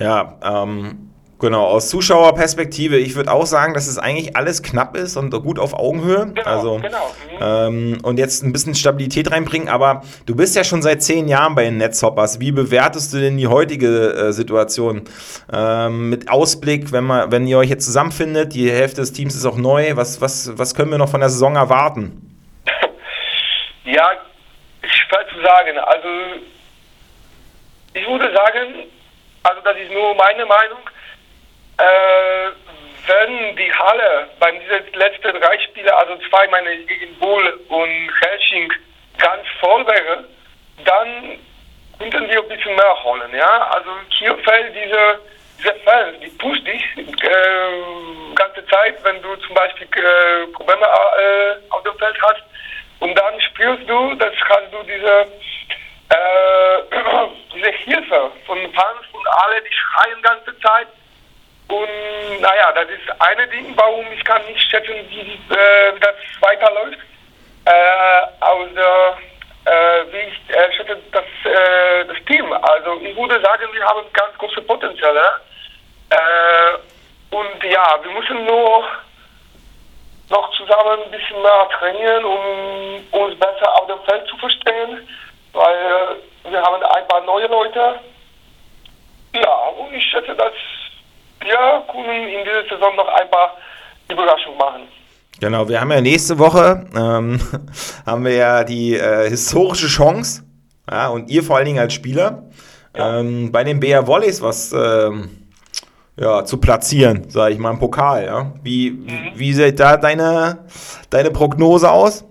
ja ähm, Genau, aus Zuschauerperspektive, ich würde auch sagen, dass es eigentlich alles knapp ist und gut auf Augenhöhe. Genau, also, genau. Ähm, und jetzt ein bisschen Stabilität reinbringen, aber du bist ja schon seit zehn Jahren bei den Netzhoppers. Wie bewertest du denn die heutige äh, Situation? Ähm, mit Ausblick, wenn, man, wenn ihr euch jetzt zusammenfindet, die Hälfte des Teams ist auch neu, was, was, was können wir noch von der Saison erwarten? [laughs] ja, schwer zu sagen. Also, ich würde sagen, also das ist nur meine Meinung, äh, wenn die Halle beim diesen letzten drei Spiele, also zwei meine gegen Bull und Helsching, ganz voll wäre, dann könnten wir ein bisschen mehr holen. Ja? Also hier fällt diese, diese Fell, die pusht dich äh, ganze Zeit, wenn du zum Beispiel äh, Probleme äh, auf dem Feld hast. Und dann spürst du, dass hast du diese äh, [clears throat] diese Hilfe von Fans und alle, die schreien ganze Zeit und naja, das ist eine Ding, warum ich kann nicht schätzen, wie äh, das weiterläuft. Äh, außer äh, wie ich äh, schätze das, äh, das Team. Also ich würde sagen, wir haben ganz große Potenziale. Äh, und ja, wir müssen nur noch zusammen ein bisschen mehr trainieren, um uns besser auf dem Feld zu verstehen, weil wir haben ein paar neue Leute. Ja, und ich schätze, dass wir können in dieser Saison noch ein paar Überraschungen machen. Genau, wir haben ja nächste Woche ähm, [laughs] haben wir ja die äh, historische Chance, ja, und ihr vor allen Dingen als Spieler, ja. ähm, bei den BR Volleys was ähm, ja, zu platzieren, sage ich mal, im Pokal. Ja? Wie, mhm. wie sieht da deine, deine Prognose aus?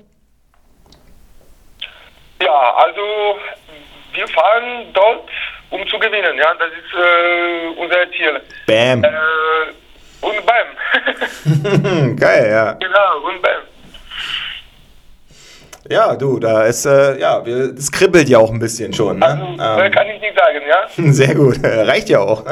Ja, also wir fahren dort um zu gewinnen. Ja, das ist äh, unser Ziel. Bam. Äh, und Bam. [laughs] [laughs] Geil, ja. Genau, und Bam. Ja, du, da ist, äh, ja, es kribbelt ja auch ein bisschen schon. Ne? Also, ähm, kann ich nicht sagen, ja? [laughs] Sehr gut, [laughs] reicht ja auch.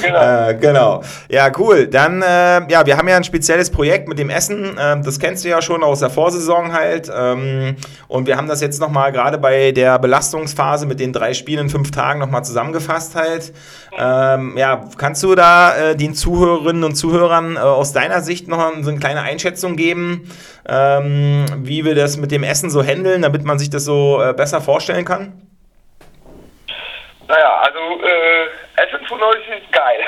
Genau. [laughs] äh, genau. Ja, cool. Dann, äh, ja, wir haben ja ein spezielles Projekt mit dem Essen. Ähm, das kennst du ja schon aus der Vorsaison halt. Ähm, und wir haben das jetzt nochmal gerade bei der Belastungsphase mit den drei Spielen in fünf Tagen nochmal zusammengefasst halt. Ähm, ja, kannst du da äh, den Zuhörerinnen und Zuhörern äh, aus deiner Sicht noch so eine kleine Einschätzung geben, ähm, wie wir das mit dem Essen so handeln, damit man sich das so äh, besser vorstellen kann? Naja, also äh, Essen von euch ist geil.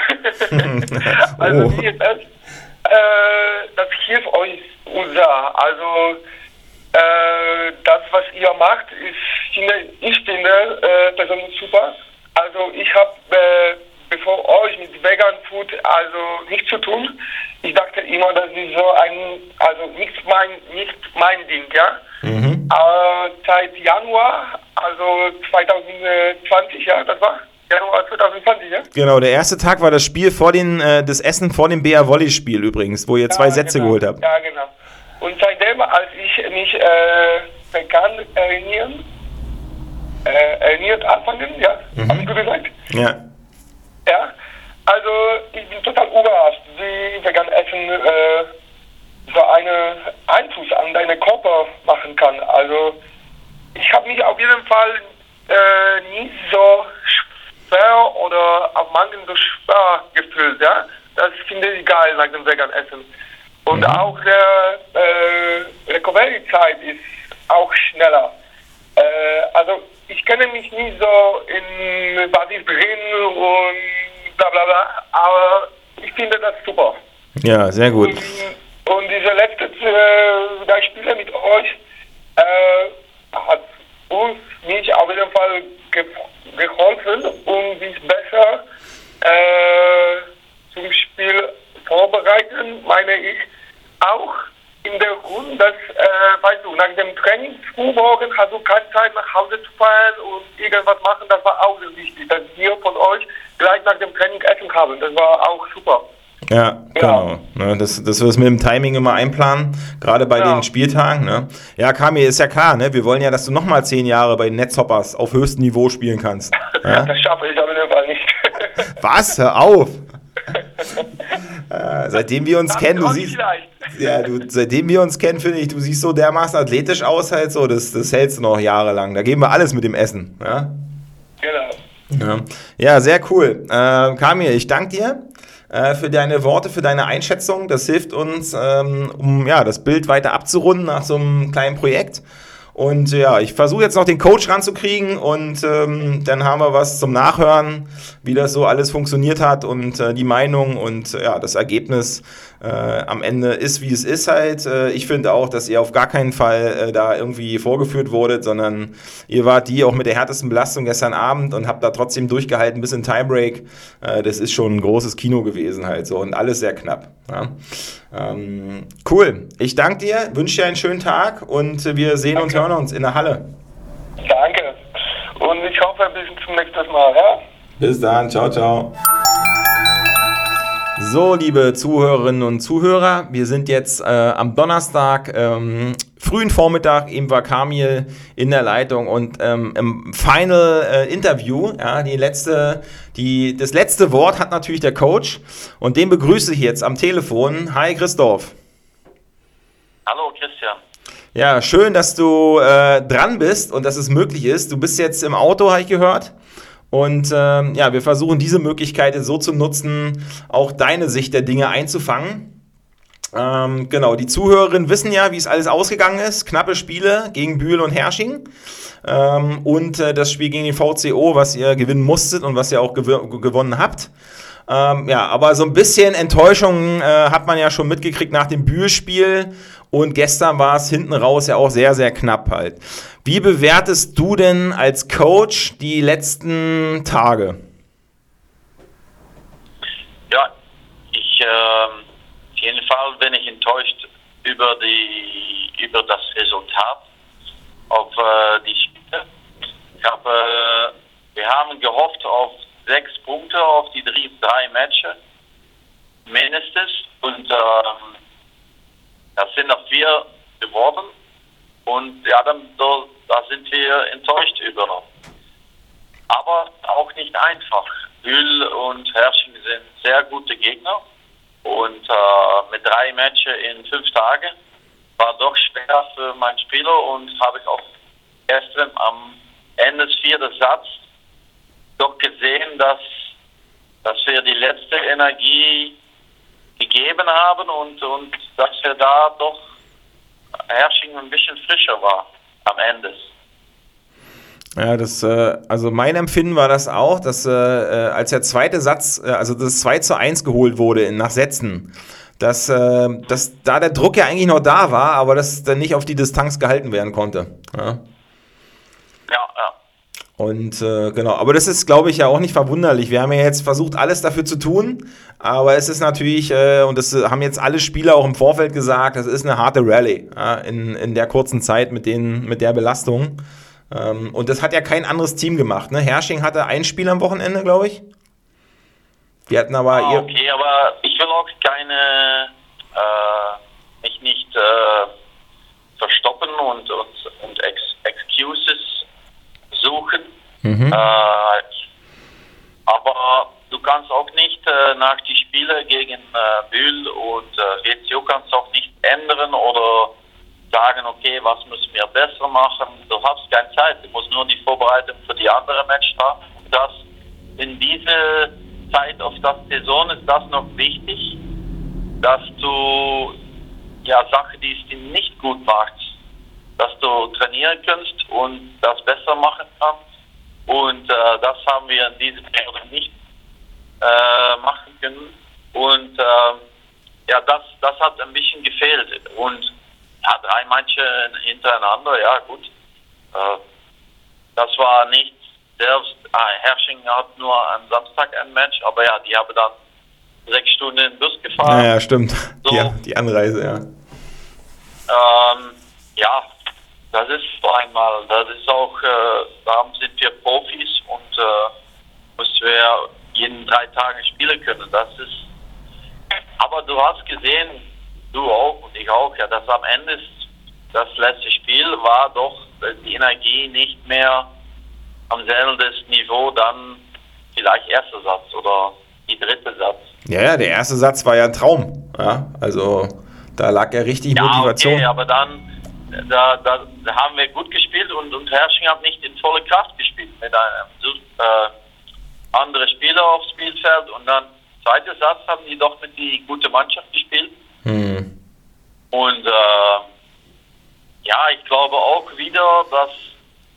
[laughs] also oh. wie ist es? Äh, das hilft euch unser. Also äh, das, was ihr macht, ist, finde, ich finde äh, persönlich super. Also ich habe äh, bevor euch mit Vegan Food also nichts zu tun. Ich dachte immer, das ist so ein, also nicht mein, nicht mein Ding, ja. Mhm. Aber seit Januar, also 2020, ja, das war Januar 2020, ja. Genau, der erste Tag war das Spiel vor den, äh, das Essen vor dem BR Volley Spiel übrigens, wo ihr ja, zwei Sätze genau. geholt habt. Ja, genau. Und seitdem, als ich mich äh, vegan ernähren, äh, ernährt anfangen, ja, mhm. hast du gesagt? Ja. Ja, also ich bin total überrascht, wie vegan Essen äh, so einen Einfluss an deinen Körper machen kann. Also ich habe mich auf jeden Fall äh, nie so schwer oder auf manchen so schwer gefühlt. Ja? Das finde ich geil nach dem vegan Essen. Und mhm. auch der äh, Recovery-Zeit ist auch schneller. Äh, also ich kenne mich nicht so in was ist drin und bla bla bla, aber ich finde das super. Ja, sehr gut. Und, und diese letzten äh, drei Spiele mit euch äh, hat uns, mich auf jeden Fall ge geholfen, um sich besser äh, zum Spiel vorbereiten, meine ich. Auch in der Grund, dass, äh, weißt du, nach dem Training frühmorgen hast du keine Zeit nach Hause zu fahren und irgendwas machen, das war auch sehr wichtig, dass wir von euch gleich nach dem Training Essen haben. Das war auch super. Ja, genau. Ne, das, das wir es mit dem Timing immer einplanen, gerade bei ja. den Spieltagen. Ne? Ja, Kami, ist ja klar, ne? wir wollen ja, dass du nochmal zehn Jahre bei den Netzhoppers auf höchstem Niveau spielen kannst. [laughs] Ja? das schaffe ich in dem Fall nicht. Was? Hör auf! Äh, seitdem wir uns kennen, du siehst. Ja, du, seitdem wir uns kennen, finde ich, du siehst so dermaßen athletisch aus, halt so, das, das hältst du noch jahrelang. Da geben wir alles mit dem Essen. Ja? Genau. Ja, ja sehr cool. Äh, Kamil, ich danke dir äh, für deine Worte, für deine Einschätzung. Das hilft uns, ähm, um ja, das Bild weiter abzurunden nach so einem kleinen Projekt. Und ja, ich versuche jetzt noch den Coach ranzukriegen und ähm, dann haben wir was zum Nachhören, wie das so alles funktioniert hat und äh, die Meinung und ja, das Ergebnis äh, am Ende ist, wie es ist halt. Äh, ich finde auch, dass ihr auf gar keinen Fall äh, da irgendwie vorgeführt wurdet, sondern ihr wart die auch mit der härtesten Belastung gestern Abend und habt da trotzdem durchgehalten bis in Timebreak. Äh, das ist schon ein großes Kino gewesen halt so und alles sehr knapp. Ja. Ähm, cool. Ich danke dir, wünsche dir einen schönen Tag und wir sehen danke. und hören uns in der Halle. Danke. Und ich hoffe, bis zum nächsten Mal. Ja? Bis dann. Ciao, ciao. So, liebe Zuhörerinnen und Zuhörer, wir sind jetzt äh, am Donnerstag, ähm, frühen Vormittag, eben war Kamil in der Leitung und ähm, im Final äh, Interview, ja, die letzte, die, das letzte Wort hat natürlich der Coach und den begrüße ich jetzt am Telefon. Hi Christoph. Hallo Christian. Ja, schön, dass du äh, dran bist und dass es möglich ist. Du bist jetzt im Auto, habe ich gehört. Und ähm, ja, wir versuchen diese Möglichkeit so zu nutzen, auch deine Sicht der Dinge einzufangen. Ähm, genau, die Zuhörerinnen wissen ja, wie es alles ausgegangen ist. Knappe Spiele gegen Bühl und Hersching. Ähm, und äh, das Spiel gegen die VCO, was ihr gewinnen musstet und was ihr auch gew gewonnen habt. Ähm, ja, aber so ein bisschen Enttäuschung äh, hat man ja schon mitgekriegt nach dem Bühlspiel. Und gestern war es hinten raus ja auch sehr, sehr knapp halt. Wie bewertest du denn als Coach die letzten Tage? Ja, ich äh, auf jeden Fall bin ich enttäuscht über die über das Resultat auf äh, die Spiele. Ich habe, äh, wir haben gehofft auf sechs Punkte auf die drei, drei Matches mindestens und ähm, das sind noch vier geworden. Und ja, dann, da, da sind wir enttäuscht über. Aber auch nicht einfach. Bühl und Herrsching sind sehr gute Gegner. Und äh, mit drei Matches in fünf Tagen war doch schwer für meinen Spieler und habe ich auch gestern am Ende des vierten Satz doch gesehen, dass, dass wir die letzte Energie gegeben haben und, und dass wir da doch Hersching ein bisschen frischer war am Ende. Ja, das, äh, also mein Empfinden war das auch, dass äh, äh als der zweite Satz, also das 2 zu 1 geholt wurde nach Sätzen, dass, dass da der Druck ja eigentlich noch da war, aber dass dann nicht auf die Distanz gehalten werden konnte. Ja. Und äh, genau, aber das ist, glaube ich, ja auch nicht verwunderlich. Wir haben ja jetzt versucht, alles dafür zu tun, aber es ist natürlich, äh, und das haben jetzt alle Spieler auch im Vorfeld gesagt, das ist eine harte Rallye ja, in, in der kurzen Zeit mit, den, mit der Belastung. Ähm, und das hat ja kein anderes Team gemacht. Ne? Hersching hatte ein Spiel am Wochenende, glaube ich. Wir hatten aber. Ah, okay, aber ich will auch keine, äh, mich nicht äh, verstoppen und, und, und Ex Excuses suchen. Mhm. Äh, aber du kannst auch nicht äh, nach die Spiele gegen äh, Bühl und äh, kannst auch nicht ändern oder sagen, okay, was müssen wir besser machen. Du hast keine Zeit, du musst nur die Vorbereitung für die andere Match haben. Das in dieser Zeit auf der Saison ist das noch wichtig, dass du ja Sachen, die es nicht gut macht, dass du trainieren kannst und das besser machen kannst. Und äh, das haben wir in diesem Periode nicht äh, machen können. Und äh, ja, das, das hat ein bisschen gefehlt. Und ja, drei Matches hintereinander, ja gut. Äh, das war nicht selbst, ah, Hersching hat nur am Samstag ein Match, aber ja, die haben dann sechs Stunden in den Bus gefahren. Ja, ja stimmt. So. Die, die Anreise, ja. Ähm, ja, das ist einmal, das ist auch, äh, darum sind wir Profis und äh, müssen wir jeden drei Tage spielen können. Das ist aber du hast gesehen, du auch und ich auch, ja, dass am Ende das letzte Spiel war doch die Energie nicht mehr am selben Niveau, dann vielleicht erster Satz oder die dritte Satz. Ja, ja, der erste Satz war ja ein Traum. Ja, also da lag ja richtig ja, Motivation. Okay, aber dann da, da, da, haben wir gut gespielt und, und Herrsching hat nicht in volle Kraft gespielt mit einem äh, andere Spieler aufs Spielfeld und dann zweiter Satz haben die doch mit die gute Mannschaft gespielt. Hm. Und äh, ja, ich glaube auch wieder, dass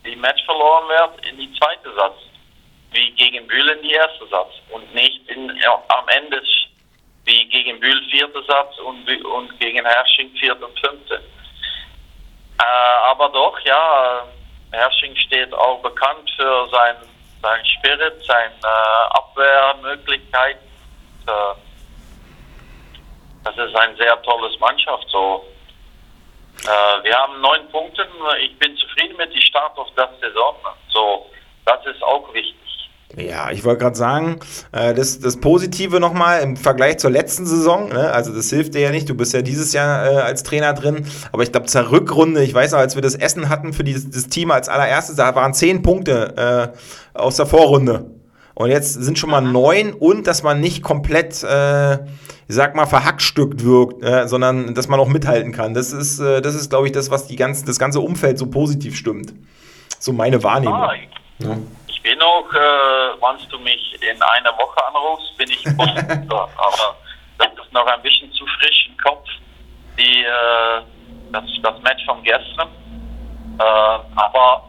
die Match verloren wird in die zweite Satz, wie gegen Bühl in die erste Satz und nicht in, ja, am Ende wie gegen Bühl vierte Satz und, und gegen Hersching vierte und fünfte. Äh, aber doch, ja, Hersching steht auch bekannt für sein, sein Spirit, seine äh, Abwehrmöglichkeit. Äh, das ist ein sehr tolles Mannschaft. So, äh, wir haben neun Punkte. Ich bin zufrieden mit dem Start auf der Saison. So, das ist auch wichtig. Ja, ich wollte gerade sagen, äh, das, das Positive nochmal im Vergleich zur letzten Saison, ne? also das hilft dir ja nicht, du bist ja dieses Jahr äh, als Trainer drin, aber ich glaube zur Rückrunde, ich weiß noch, als wir das Essen hatten für dieses, das Team als allererstes, da waren zehn Punkte äh, aus der Vorrunde. Und jetzt sind schon mal neun und dass man nicht komplett, äh, ich sag mal, verhackstückt wirkt, äh, sondern dass man auch mithalten kann. Das ist, äh, das ist glaube ich, das, was die ganze, das ganze Umfeld so positiv stimmt. So meine Wahrnehmung. Ah, ja. Auch, äh, wenn du mich in einer Woche anrufst, bin ich positiv, [laughs] aber das ist noch ein bisschen zu frisch im Kopf, die, äh, das, das Match von gestern. Äh, aber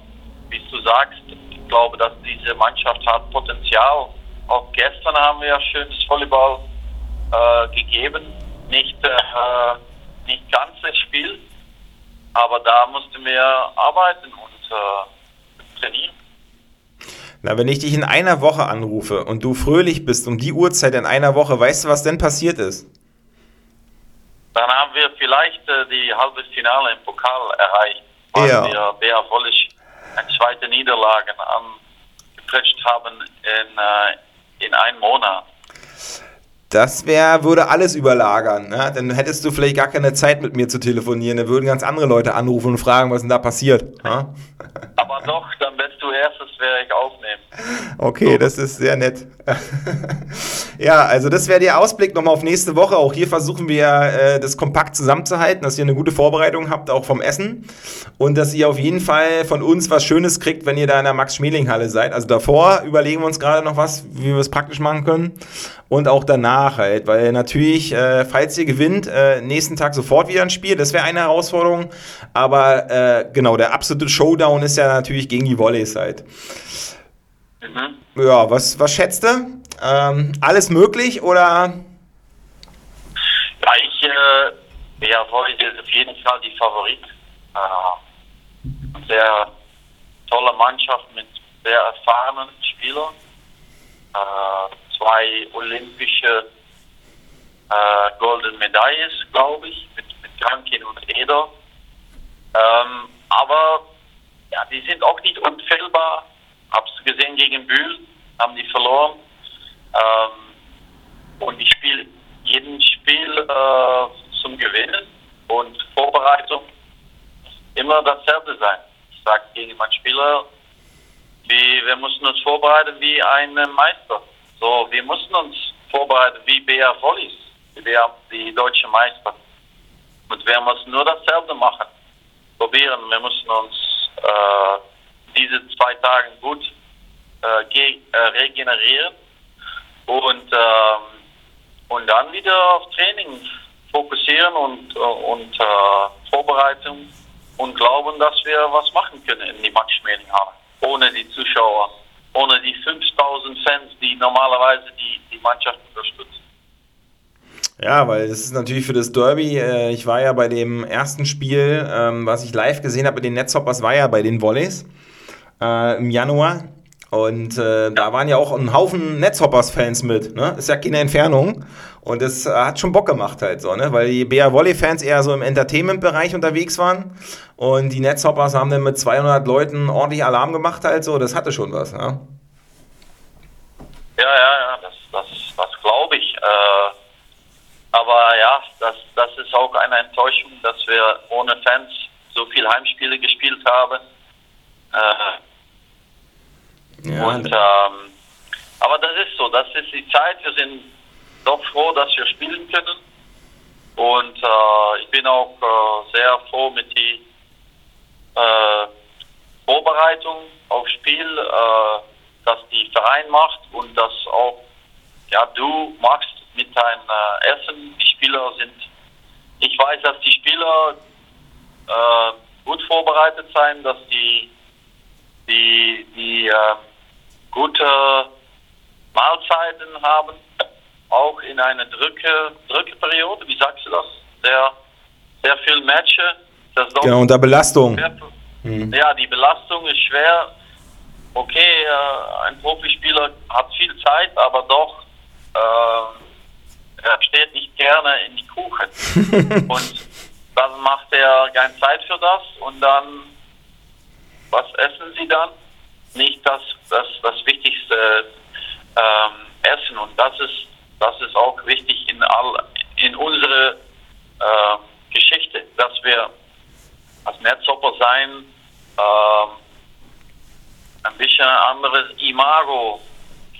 wie du sagst, ich glaube, dass diese Mannschaft hat Potenzial. Auch gestern haben wir schönes Volleyball äh, gegeben. Nicht, äh, nicht ganzes Spiel, aber da mussten wir arbeiten und äh, trainieren. Na, wenn ich dich in einer Woche anrufe und du fröhlich bist um die Uhrzeit in einer Woche, weißt du, was denn passiert ist? Dann haben wir vielleicht äh, die halbe Finale im Pokal erreicht, weil ja. wir Bea Vollisch eine zweite Niederlage angefrischt haben in, äh, in einem Monat. Das wär, würde alles überlagern. Ne? Dann hättest du vielleicht gar keine Zeit mit mir zu telefonieren. Dann würden ganz andere Leute anrufen und fragen, was denn da passiert. Ne? Aber doch, dann bist du erstes, wäre ich aufnehmen. Okay, das ist sehr nett. [laughs] ja, also das wäre der Ausblick nochmal auf nächste Woche. Auch hier versuchen wir äh, das kompakt zusammenzuhalten, dass ihr eine gute Vorbereitung habt, auch vom Essen. Und dass ihr auf jeden Fall von uns was Schönes kriegt, wenn ihr da in der Max-Schmeling-Halle seid. Also davor überlegen wir uns gerade noch was, wie wir es praktisch machen können und auch danach halt, weil natürlich, äh, falls ihr gewinnt, äh, nächsten Tag sofort wieder ein Spiel, das wäre eine Herausforderung, aber äh, genau, der absolute Showdown ist ja natürlich gegen die Volleys halt. Mhm. Ja, was, was schätzt du? Ähm, alles möglich oder? Ja, ich, äh, ja, Volley ist auf jeden Fall die Favorit. Äh, sehr tolle Mannschaft mit sehr erfahrenen Spielern. Zwei olympische äh, Golden Medailles, glaube ich, mit, mit Krankin und Eder. Ähm, aber ja, die sind auch nicht unfehlbar. Hab's gesehen gegen Bühl, haben die verloren. Ähm, und ich spiele jeden Spiel äh, zum Gewinnen und Vorbereitung immer dasselbe sein. Ich sage gegen meinen Spieler, wie, wir müssen uns vorbereiten wie ein Meister. So, wir mussten uns vorbereiten wie Volleys, wir die deutsche Meister. Und wir mussten nur dasselbe machen. Probieren. Wir mussten uns äh, diese zwei Tage gut äh, äh, regenerieren und, ähm, und dann wieder auf Training fokussieren und, äh, und äh, Vorbereitung und glauben, dass wir was machen können in die Matchmeldinghalle ohne die Zuschauer ohne die 5000 Fans, die normalerweise die, die Mannschaft unterstützen. Ja, weil das ist natürlich für das Derby, äh, ich war ja bei dem ersten Spiel, ähm, was ich live gesehen habe mit den Netzhoppers, war ja bei den Volleys äh, im Januar. Und äh, da waren ja auch ein Haufen Netzhoppers-Fans mit. Ne? Ist ja keine Entfernung. Und das äh, hat schon Bock gemacht halt so, ne? Weil die BR Volley-Fans eher so im Entertainment-Bereich unterwegs waren. Und die Netzhoppers haben dann mit 200 Leuten ordentlich Alarm gemacht halt so. Das hatte schon was, ne? Ja, ja, ja, das, das, das glaube ich. Äh, aber ist auch eine Enttäuschung, dass wir ohne Fans so viele Heimspiele gespielt haben. Äh, ja, und, ähm, aber das ist so, das ist die Zeit. Wir sind doch froh, dass wir spielen können. Und äh, ich bin auch äh, sehr froh mit der äh, Vorbereitung auf Spiel, äh, dass die Verein macht und dass auch ja, du machst mit deinem äh, Essen. Die Spieler sind, ich weiß, dass die Spieler äh, gut vorbereitet sein, dass die, die, die äh, gute Mahlzeiten haben, auch in einer Drücke, Drückeperiode, wie sagst du das? Sehr, sehr viel Matches. Genau, unter Belastung. Mhm. Ja, die Belastung ist schwer. Okay, äh, ein Profispieler hat viel Zeit, aber doch äh, er steht nicht gerne in die Kuchen. [laughs] und dann macht er keine Zeit für das und dann, was essen sie dann? Nicht das, das, das Wichtigste ähm, essen und das ist, das ist auch wichtig in all, in unsere äh, Geschichte, dass wir als Netzhopper sein, äh, ein bisschen anderes Imago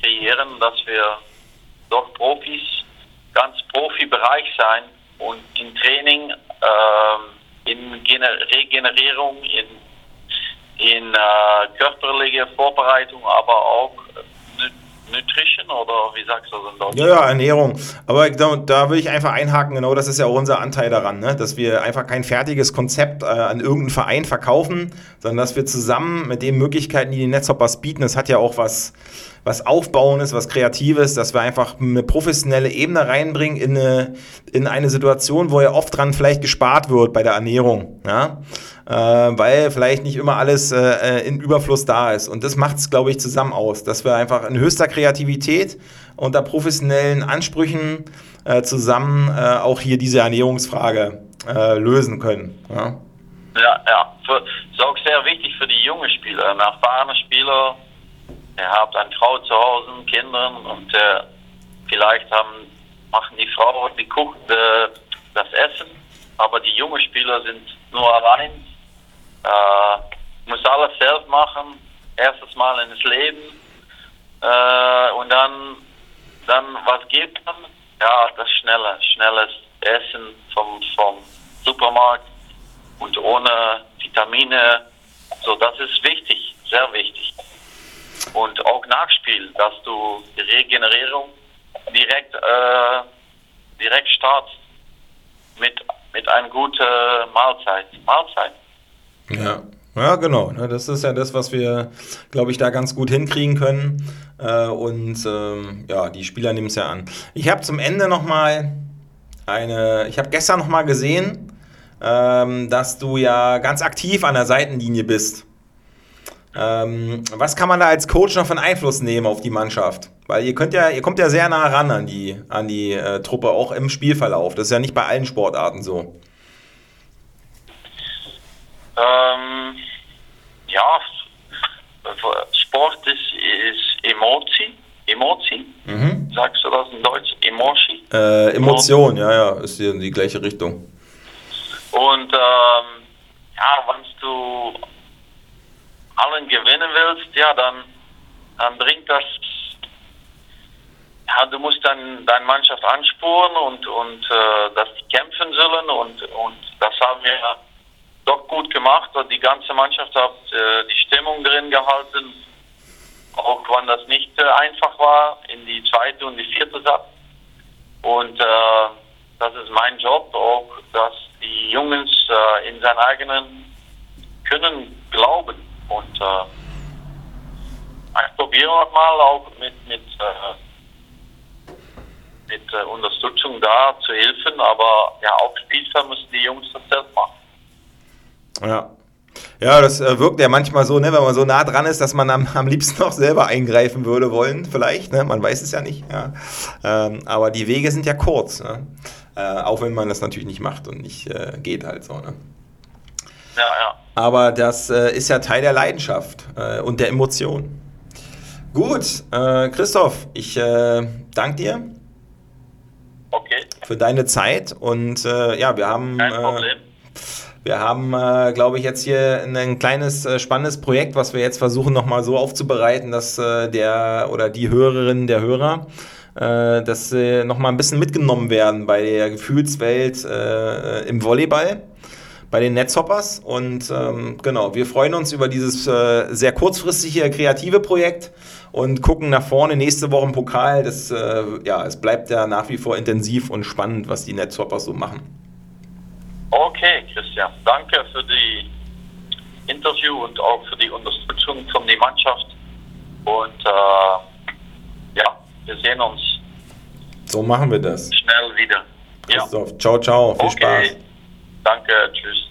kreieren, dass wir doch Profis, ganz Profibereich sein und im Training, äh, in Gener Regenerierung, in, in äh, körperliche Vorbereitung, aber auch Nutrition oder wie sagst du das in Deutsch? Ja, ja, Ernährung. Aber da, da, will ich einfach einhaken, genau, das ist ja auch unser Anteil daran, ne? dass wir einfach kein fertiges Konzept äh, an irgendeinen Verein verkaufen, sondern dass wir zusammen mit den Möglichkeiten, die die Netzhoppers bieten, das hat ja auch was was Aufbauendes, was Kreatives, dass wir einfach eine professionelle Ebene reinbringen in eine, in eine Situation, wo ja oft dran vielleicht gespart wird bei der Ernährung. Ja? Äh, weil vielleicht nicht immer alles äh, in Überfluss da ist. Und das macht es, glaube ich, zusammen aus, dass wir einfach in höchster Kreativität unter professionellen Ansprüchen äh, zusammen äh, auch hier diese Ernährungsfrage äh, lösen können. Ja, ja. ja. Für, ist auch sehr wichtig für die jungen Spieler. Ein erfahrener Spieler er hat eine Frau zu Hause, Kinder und äh, vielleicht haben, machen die Frau, die kocht äh, das Essen, aber die jungen Spieler sind nur allein, äh, muss alles selbst machen, erstes Mal in das Leben äh, und dann, dann was gibt man? Ja, das schnelle, schnelles Essen vom, vom Supermarkt und ohne Vitamine. So, das ist wichtig, sehr wichtig und auch Nachspiel, dass du die Regenerierung direkt, äh, direkt startest mit, mit einer guten Mahlzeit. Mahlzeit. Ja. Ja, genau. Ne, das ist ja das, was wir, glaube ich, da ganz gut hinkriegen können. Äh, und ähm, ja, die Spieler nehmen es ja an. Ich habe zum Ende nochmal eine, ich habe gestern nochmal gesehen, ähm, dass du ja ganz aktiv an der Seitenlinie bist. Ähm, was kann man da als Coach noch von Einfluss nehmen auf die Mannschaft? Weil ihr könnt ja, ihr kommt ja sehr nah ran an die, an die äh, Truppe, auch im Spielverlauf. Das ist ja nicht bei allen Sportarten so. Ähm, ja, Sport ist, ist Emotion. Emotion. Mhm. Sagst du das in Deutsch? Emotion? Äh, Emotion, ja, ja, ist in die gleiche Richtung. Und ähm, ja, wenn du allen gewinnen willst, ja, dann, dann bringt das, ja, du musst dann deine Mannschaft ansporen und, und äh, dass die kämpfen sollen und, und das haben wir doch gut gemacht. Und die ganze Mannschaft hat äh, die Stimmung drin gehalten, auch wenn das nicht äh, einfach war in die zweite und die vierte Satz. Und äh, das ist mein Job, auch dass die Jungs äh, in seinen eigenen Können glauben. Und äh, ich probiere mal auch mit, mit, äh, mit äh, Unterstützung da zu helfen, aber ja, auch Spielfeld müssen die Jungs das selbst machen. Ja. Ja, das äh, wirkt ja manchmal so, ne, wenn man so nah dran ist, dass man am, am liebsten noch selber eingreifen würde wollen, vielleicht. Ne? Man weiß es ja nicht. Ja. Ähm, aber die Wege sind ja kurz. Ne? Äh, auch wenn man das natürlich nicht macht und nicht äh, geht halt so. Ne? Ja, ja. Aber das äh, ist ja Teil der Leidenschaft äh, und der Emotion. Gut, äh, Christoph, ich äh, danke dir. Okay. für deine Zeit und äh, ja, wir haben. Kein Problem. Wir haben, äh, glaube ich, jetzt hier ein kleines äh, spannendes Projekt, was wir jetzt versuchen nochmal so aufzubereiten, dass äh, der oder die Hörerinnen der Hörer, äh, dass sie nochmal ein bisschen mitgenommen werden bei der Gefühlswelt äh, im Volleyball, bei den Netzhoppers. Und ähm, genau, wir freuen uns über dieses äh, sehr kurzfristige kreative Projekt und gucken nach vorne. Nächste Woche im Pokal. Das, ja, es bleibt ja nach wie vor intensiv und spannend, was die Netzhoppers so machen. Okay, Christian, danke für die Interview und auch für die Unterstützung von der Mannschaft. Und äh, ja, wir sehen uns. So machen wir das. Schnell wieder. Christoph, ja. ciao, ciao, viel okay. Spaß. Danke, tschüss.